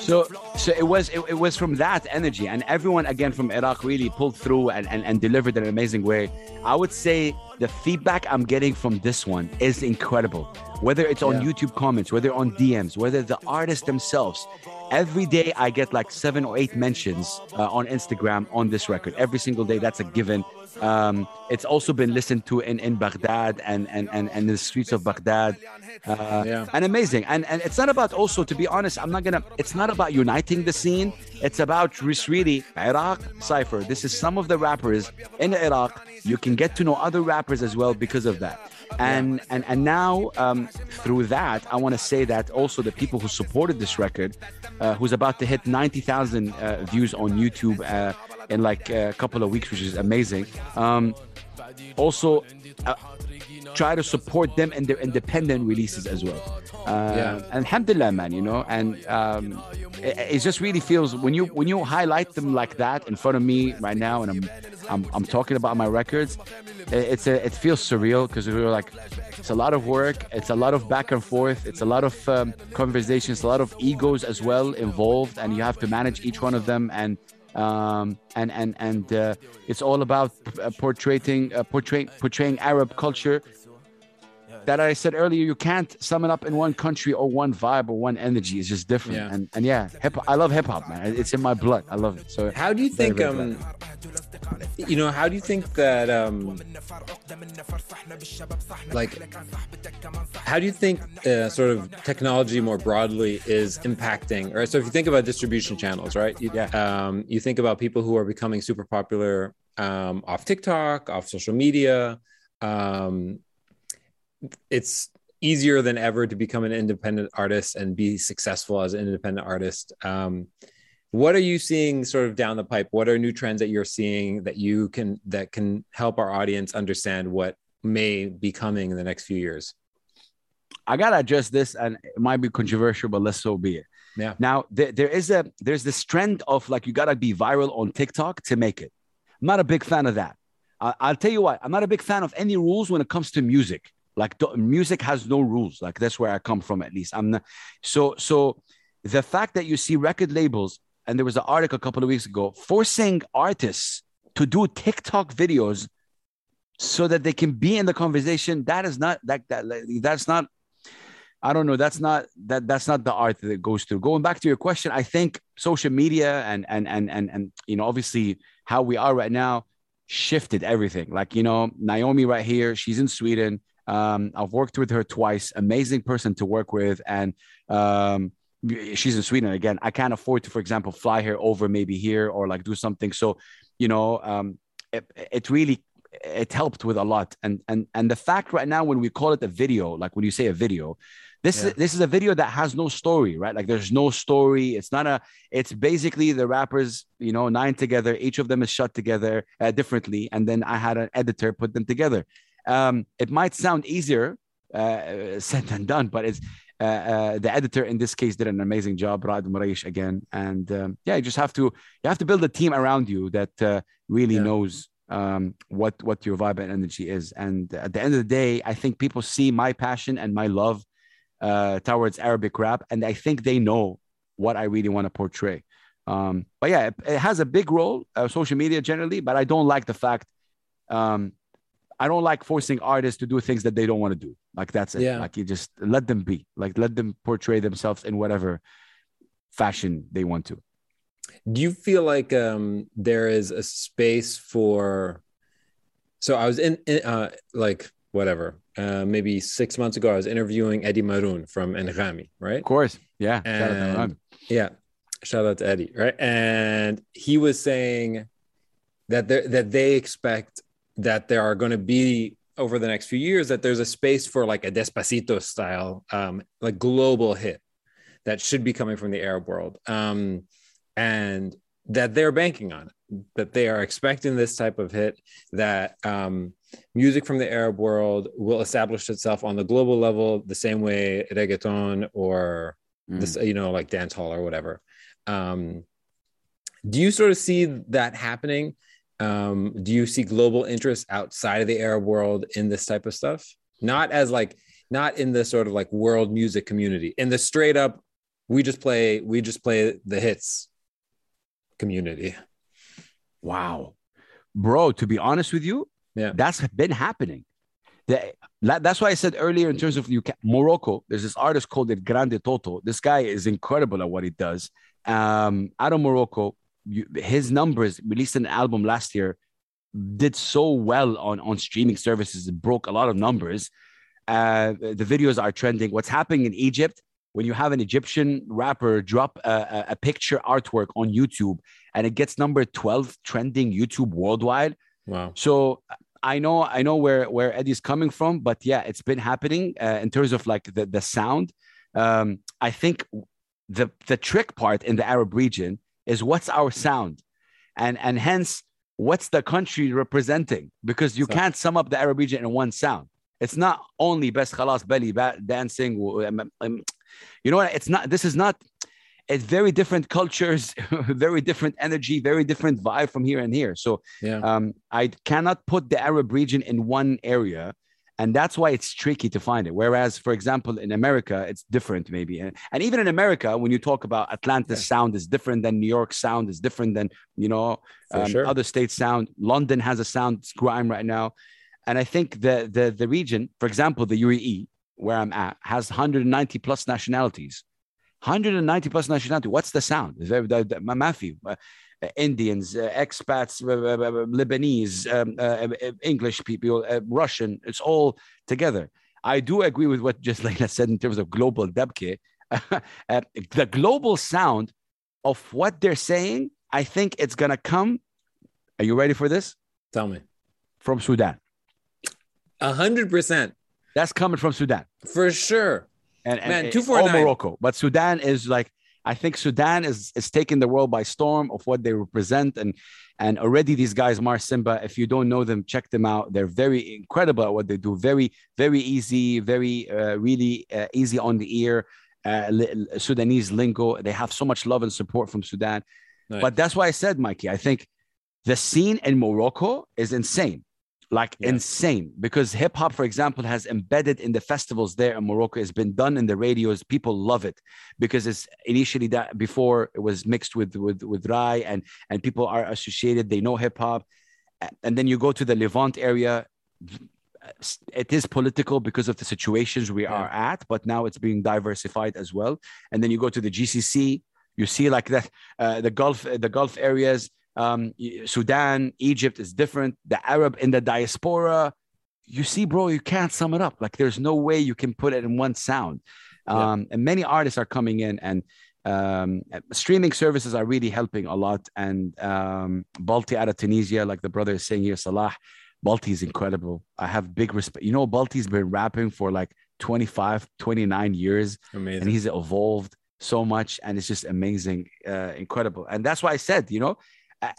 so so it was it, it was from that energy, and everyone again from Iraq really pulled through and, and, and delivered in an amazing way. I would say the feedback I'm getting from this one is incredible. Whether it's on Yeah. YouTube comments, whether on DMs, whether the artists themselves. Every day I get like seven or eight mentions uh, on Instagram on this record. Every single day, that's a given. Um, it's also been listened to in, in Baghdad and, and, and, and the streets of Baghdad. Uh, Yeah. and amazing. And and it's not about also, to be honest, I'm not gonna. It's not about uniting the scene. It's about just really Iraq cipher. This is some of the rappers in Iraq. You can get to know other rappers as well because of that. And and and now um, through that, I want to say that also the people who supported this record, uh, who's about to hit 90,000 uh, views on YouTube uh, in like a couple of weeks, which is amazing. Um, also uh, try to support them in their independent releases as well. Uh, Yeah. And alhamdulillah, man, you know, and um, it, it just really feels when you when you highlight them like that in front of me right now, and I'm I'm, I'm talking about my records, it, it's a it feels surreal because we're like it's a lot of work, it's a lot of back and forth, it's a lot of um, conversations, a lot of egos as well involved, and you have to manage each one of them and um, and and and uh, it's all about uh, portraying uh, portraying portraying Arab culture. That I said earlier, you can't sum it up in one country or one vibe or one energy. It's just different. Yeah. And and yeah, hip I love hip hop, man. It's in my blood. I love it. So how do you Very, think very um you know how do you think that um like how do you think uh, sort of technology more broadly is impacting or so if you think about distribution channels right? You, Yeah. um, you think about people who are becoming super popular um, off tiktok off social media um, it's easier than ever to become an independent artist and be successful as an independent artist. Um, what are you seeing sort of down the pipe what are new trends that you're seeing that you can that can help our audience understand what may be coming in the next few years I gotta address this, and it might be controversial, but let's so be it. Yeah. Now there, there is a there's this trend of like you gotta be viral on TikTok to make it. I'm not a big fan of that. I, I'll tell you what, I'm not a big fan of any rules when it comes to music. Like music has no rules. Like that's where I come from, at least. I'm not, so so the fact that you see record labels, and there was an article a couple of weeks ago forcing artists to do TikTok videos so that they can be in the conversation. That is not that that that's not. I don't know. That's not that that's not the art that goes through. Going back to your question, I think social media and and and and and you know obviously how we are right now shifted everything. Like you know Naomi right here, she's in Sweden. Um, I've worked with her twice. Amazing person to work with, and um, she's in Sweden again. I can't afford to, for example, fly her over maybe here or like do something. So, you know, um, it, it really it helped with a lot. And and and the fact right now when we call it a video, like when you say a video, this yeah. is this is a video that has no story, right? Like there's no story. It's not a. It's basically the rappers, you know, nine together. Each of them is shot together uh, differently, and then I had an editor put them together. Um, it might sound easier uh, said than done, but it's the editor in this case did an amazing job, Rad Maraish again. And um, yeah, you just have to you have to build a team around you that uh, really yeah. knows um, what what your vibe and energy is. And at the end of the day, I think people see my passion and my love uh, towards Arabic rap, and I think they know what I really want to portray. Um, but yeah, it, it, has a big role, uh, social media generally. But I don't like the fact um, I don't like forcing artists to do things that they don't want to do. Like that's it. Yeah. Like you just let them be. Like let them portray themselves in whatever fashion they want to. Do you feel like um, there is a space for? So I was in, in uh, like whatever, uh, maybe six months ago. I was interviewing Eddie Maroun from Anghami, right? Of course, yeah. And, yeah, shout out to Eddie, right? And he was saying that that they expect that there are going to be over the next few years that there's a space for like a despacito style um, like global hit that should be coming from the arab world um, and that they're banking on it that they are expecting this type of hit that um, music from the arab world will establish itself on the global level the same way reggaeton or mm. this you know like dance hall or whatever um, do you sort of see that happening um, do you see global interest outside of the Arab world in this type of stuff? Not as like, not in the sort of like world music community, in the straight up, we just play, we just play the hits community. Wow, bro. To be honest with you, yeah, that's been happening. The, that's why I said earlier in terms of you Morocco. There's this artist called El Grande Toto. This guy is incredible at what he does. Um, out of Morocco, you, his numbers released an album last year did so well on on streaming services it broke a lot of numbers. Uh, the videos are trending. What's happening in egypt? When you have an egyptian rapper drop a, a, picture artwork on youtube and it gets number 12 trending youtube worldwide. Wow. So i know i know where where eddie's coming from but yeah it's been happening uh, in terms of like the the sound. Um, i think the the trick part in the arab region is what's our sound? And and hence what's the country representing? Because you so, can't sum up the arab region in one sound. It's not only best khalas belly dancing you know what? It's not this is not it's very different cultures very different energy very different vibe from here and here. So yeah. um, i cannot put the arab region in one area and that's why it's tricky to find it. Whereas for example in america it's different maybe. And, and even in america when you talk about atlanta's yeah. sound is different than new york sound is different than you know um, sure. other states sound london has a sound it's grime right now. And i think the the, the region for example the uae where i'm at has 190 plus nationalities. 190 plus nationality. What's the sound? Matthew, Indians, uh, expats, uh, uh, Lebanese, um, English people, Russian. It's all together. I do agree with what just Leila said in terms of global debke. the global sound of what they're saying, I think it's going to come. Are you ready for this? Tell me. From Sudan. A hundred percent. That's coming from Sudan. For sure. And, and Man, two four nine. Morocco. But Sudan is like I think Sudan is is taking the world by storm of what they represent, and and already these guys, Mar Simba, if you don't know them, check them out. They're very incredible at what they do. Very very easy, very uh, really uh, easy on the ear. Uh, Sudanese lingo. They have so much love and support from Sudan. Nice. But that's why I said, Mikey, I think the scene in Morocco is insane like Yeah. insane because hip hop, for example, has embedded in the festivals there in Morocco. It's been done in the radios. People love it because it's initially that before it was mixed with with with Rai and and people are associated. They know hip hop, and then you go to the Levant area. It is political because of the situations we are at, but now it's being diversified as well. And then you go to the GCC, you see like that uh, the Gulf the Gulf areas um, Sudan, Egypt is different. The Arab in the diaspora, you see, bro, you can't sum it up. Like there's no way you can put it in one sound. Um, And many artists are coming in, and um, streaming services are really helping a lot. And um, Balti out of Tunisia, like the brother is saying here, Salah, Balti is incredible. I have big respect. You know, Balti's been rapping for like 25, 29 years Amazing. and he's evolved so much and it's just amazing uh, incredible and that's why i said you know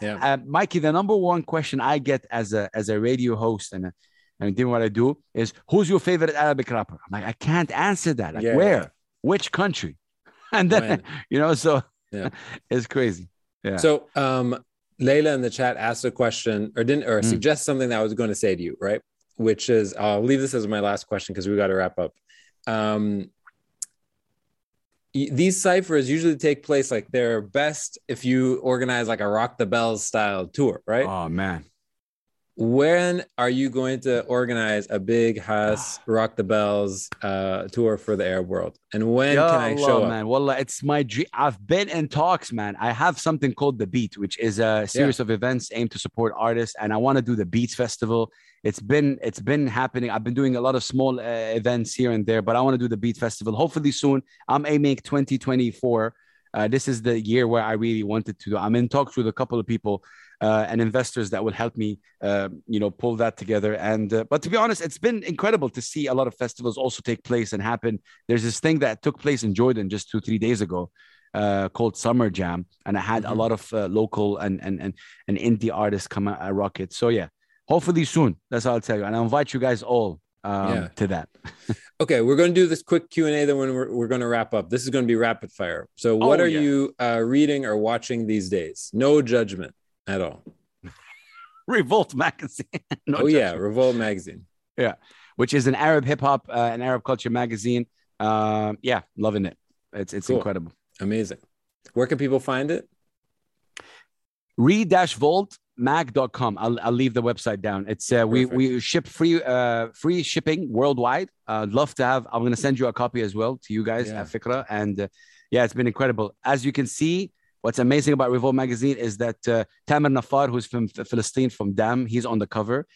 Yeah. uh, mikey the number one question i get as a as a radio host and, uh, and doing what i do is who's your favorite arabic rapper i'm like i can't answer that like Yeah, where which country and then When? you know so Yeah. it's crazy yeah So um Layla in the chat asked a question or didn't or Mm. suggest something that I was going to say to you, right? Which is I'll leave this as my last question because we got to wrap up. Um these ciphers usually take place like they're best if you organize like a rock the bells style tour, right? oh man when are you going to organize a Big Hass Rock the Bells uh, tour for the Arab world? And when Ya can I Allah, show up? man? Wallah, it's my dream. I've been in talks, man. I have something called the Beat, which is a series of events aimed to support artists, and I want to do the Beats Festival. It's been it's been happening. I've been doing a lot of small uh, events here and there, but I want to do the Beat Festival. Hopefully soon. I'm aiming 2024. Uh, this is the year where I really wanted to do. I'm in talks with a couple of people uh, and investors that will help me, uh, you know, pull that together. And uh, but to be honest, it's been incredible to see a lot of festivals also take place and happen. There's this thing that took place in Jordan just two three days ago. Uh, called Summer Jam, and I had a lot of uh, local and and and and indie artists come out at Rocket. So yeah, hopefully soon. That's all I'll tell you, and I invite you guys all um, Yeah. to that. Okay, we're going to do this quick Q and A. Then we're, we're going to wrap up, this is going to be rapid fire. So, what Oh, are yeah. you uh, reading or watching these days? No judgment at all. Revolt magazine. No oh yeah. Revolt magazine. yeah, which is an Arab hip hop, uh, an Arab culture magazine. Um, yeah, loving it. It's it's Cool. incredible. Amazing. Where can people find it? re-volt mag.com I'll, I'll leave the website down it's uh, we we ship free uh free shipping worldwide uh, I'd love to have i'm going to send you a copy as well to you guys Yeah. at fikra and uh, yeah it's been incredible as you can see what's amazing about revolt magazine is that uh, tamer nafar who's from philistine from DAM he's on the cover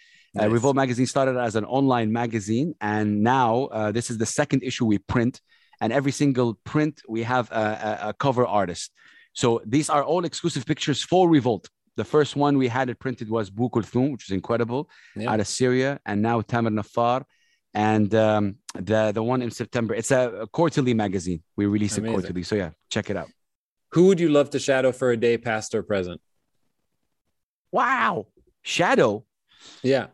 uh, revolt magazine started as an online magazine and now uh, this is the second issue we print and every single print we have a, a, a cover artist so these are all exclusive pictures for revolt the first one we had it printed was Bu Kulthum, which is incredible, Yeah. out of Syria, and now Tamer Nafar. And um, the the one in September, it's a, a quarterly magazine. We release Amazing. it quarterly. So yeah, check it out. Who would you love to shadow for a day, past or present? Wow. Shadow, Yeah.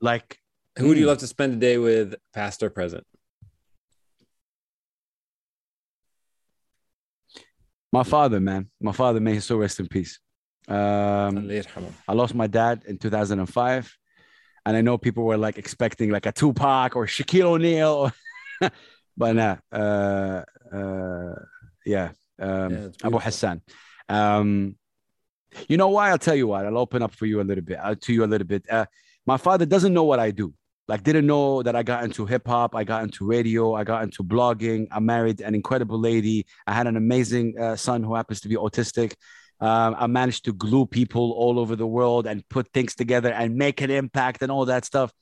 like Who would you Hmm. love to spend a day with, past or present? my father, man. My father, may his soul rest in peace. Um, I lost my dad in 2005. And I know people were like expecting like a Tupac or Shaquille O'Neal. but nah, uh, uh, yeah, um, Yeah, Abu. Hassan. Um, you know why? I'll tell you what. I'll open up for you a little bit, uh, to you a little bit. Uh, my father doesn't know what I do. Like, didn't know that I got into hip hop. I got into radio. I got into blogging. I married an incredible lady. I had an amazing uh, son who happens to be autistic. Um, I managed to glue people all over the world and put things together and make an impact and all that stuff.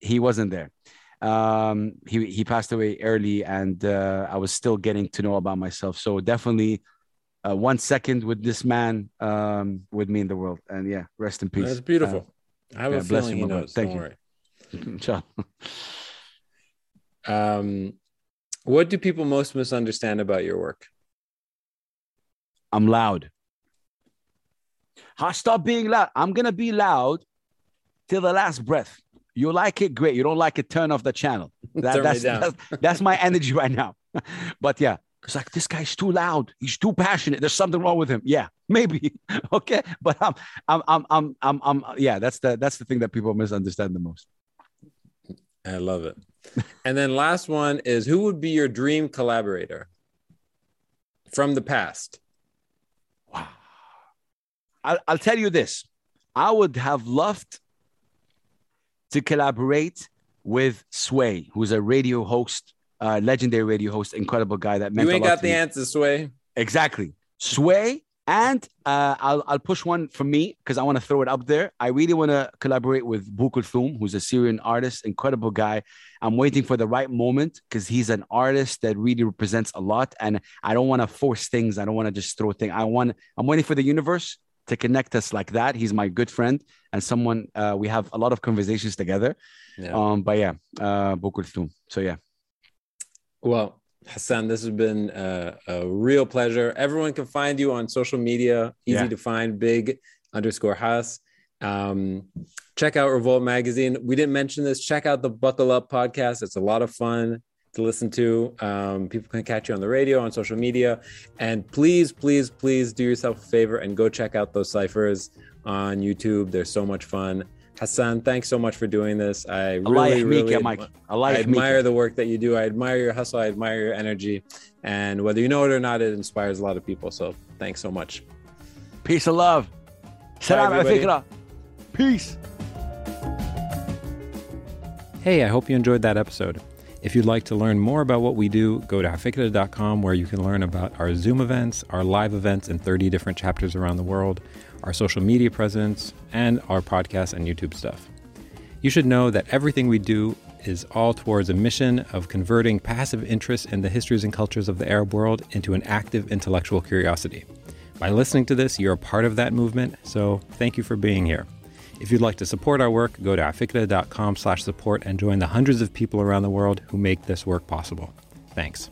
He wasn't there. Um, he he passed away early, and uh, I was still getting to know about myself. So definitely, uh, one second with this man um, with me in the world, and yeah, rest in peace. That's beautiful. I have yeah, a feeling he knows. Thank Don't you. Uh, inshallah. Um, what do people most misunderstand about your work? I'm loud. Ha, stop being loud. I'm gonna be loud till the last breath. You like it, great. You don't like it, turn off the channel. That- that's, that's that's my energy right now. but yeah, It's like this guy's too loud. He's too passionate. There's something wrong with him. Yeah, maybe. okay, but I'm, I'm, I'm, I'm, I'm, I'm, yeah. That's the that's the thing that people misunderstand the most. I love it. and then last one is who would be your dream collaborator from the past? Wow. I'll, I'll tell you this. I would have loved to collaborate with Sway, who's a radio host, uh, legendary radio host, incredible guy that meant You ain't got the me. answer, Sway. Exactly. Sway and uh, I'll, I'll push one for me because I want to throw it up there. I really want to collaborate with Bu Kulthum, who's a Syrian artist, incredible guy. I'm waiting for the right moment because he's an artist that really represents a lot. And I don't want to force things. I don't want to just throw things. I want, I'm waiting for the universe to connect us like that. He's my good friend and someone uh, we have a lot of conversations together. Yeah. Um, but yeah, uh, So yeah. Well, Hassane, this has been a, a, real pleasure. Everyone can find you on social media, easy yeah. to find, big underscore Hass. Um, check out Re-Volt Magazine. We didn't mention this. Check out the Buckle Up podcast. It's a lot of fun to listen to. Um, people can catch you on the radio, on social media. And please, please, please do yourself a favor and go check out those ciphers on YouTube. They're so much fun. Hassane, thanks so much for doing this. I really, really, Mike. I like you. I admire the work that you do. I admire your hustle. I admire your energy. And whether you know it or not, it inspires a lot of people. So thanks so much. Peace and love. Salam Peace. Hey, I hope you enjoyed that episode. If you'd like to learn more about what we do, go to afikra.com where you can learn about our Zoom events, our live events in 30 different chapters around the world, our social media presence, and our podcast and YouTube stuff. You should know that everything we do is all towards a mission of converting passive interest in the histories and cultures of the Arab world into an active intellectual curiosity. By listening to this, you're a part of that movement, so thank you for being here. If you'd like to support our work, go to afikra.com slash support and join the hundreds of people around the world who make this work possible. Thanks.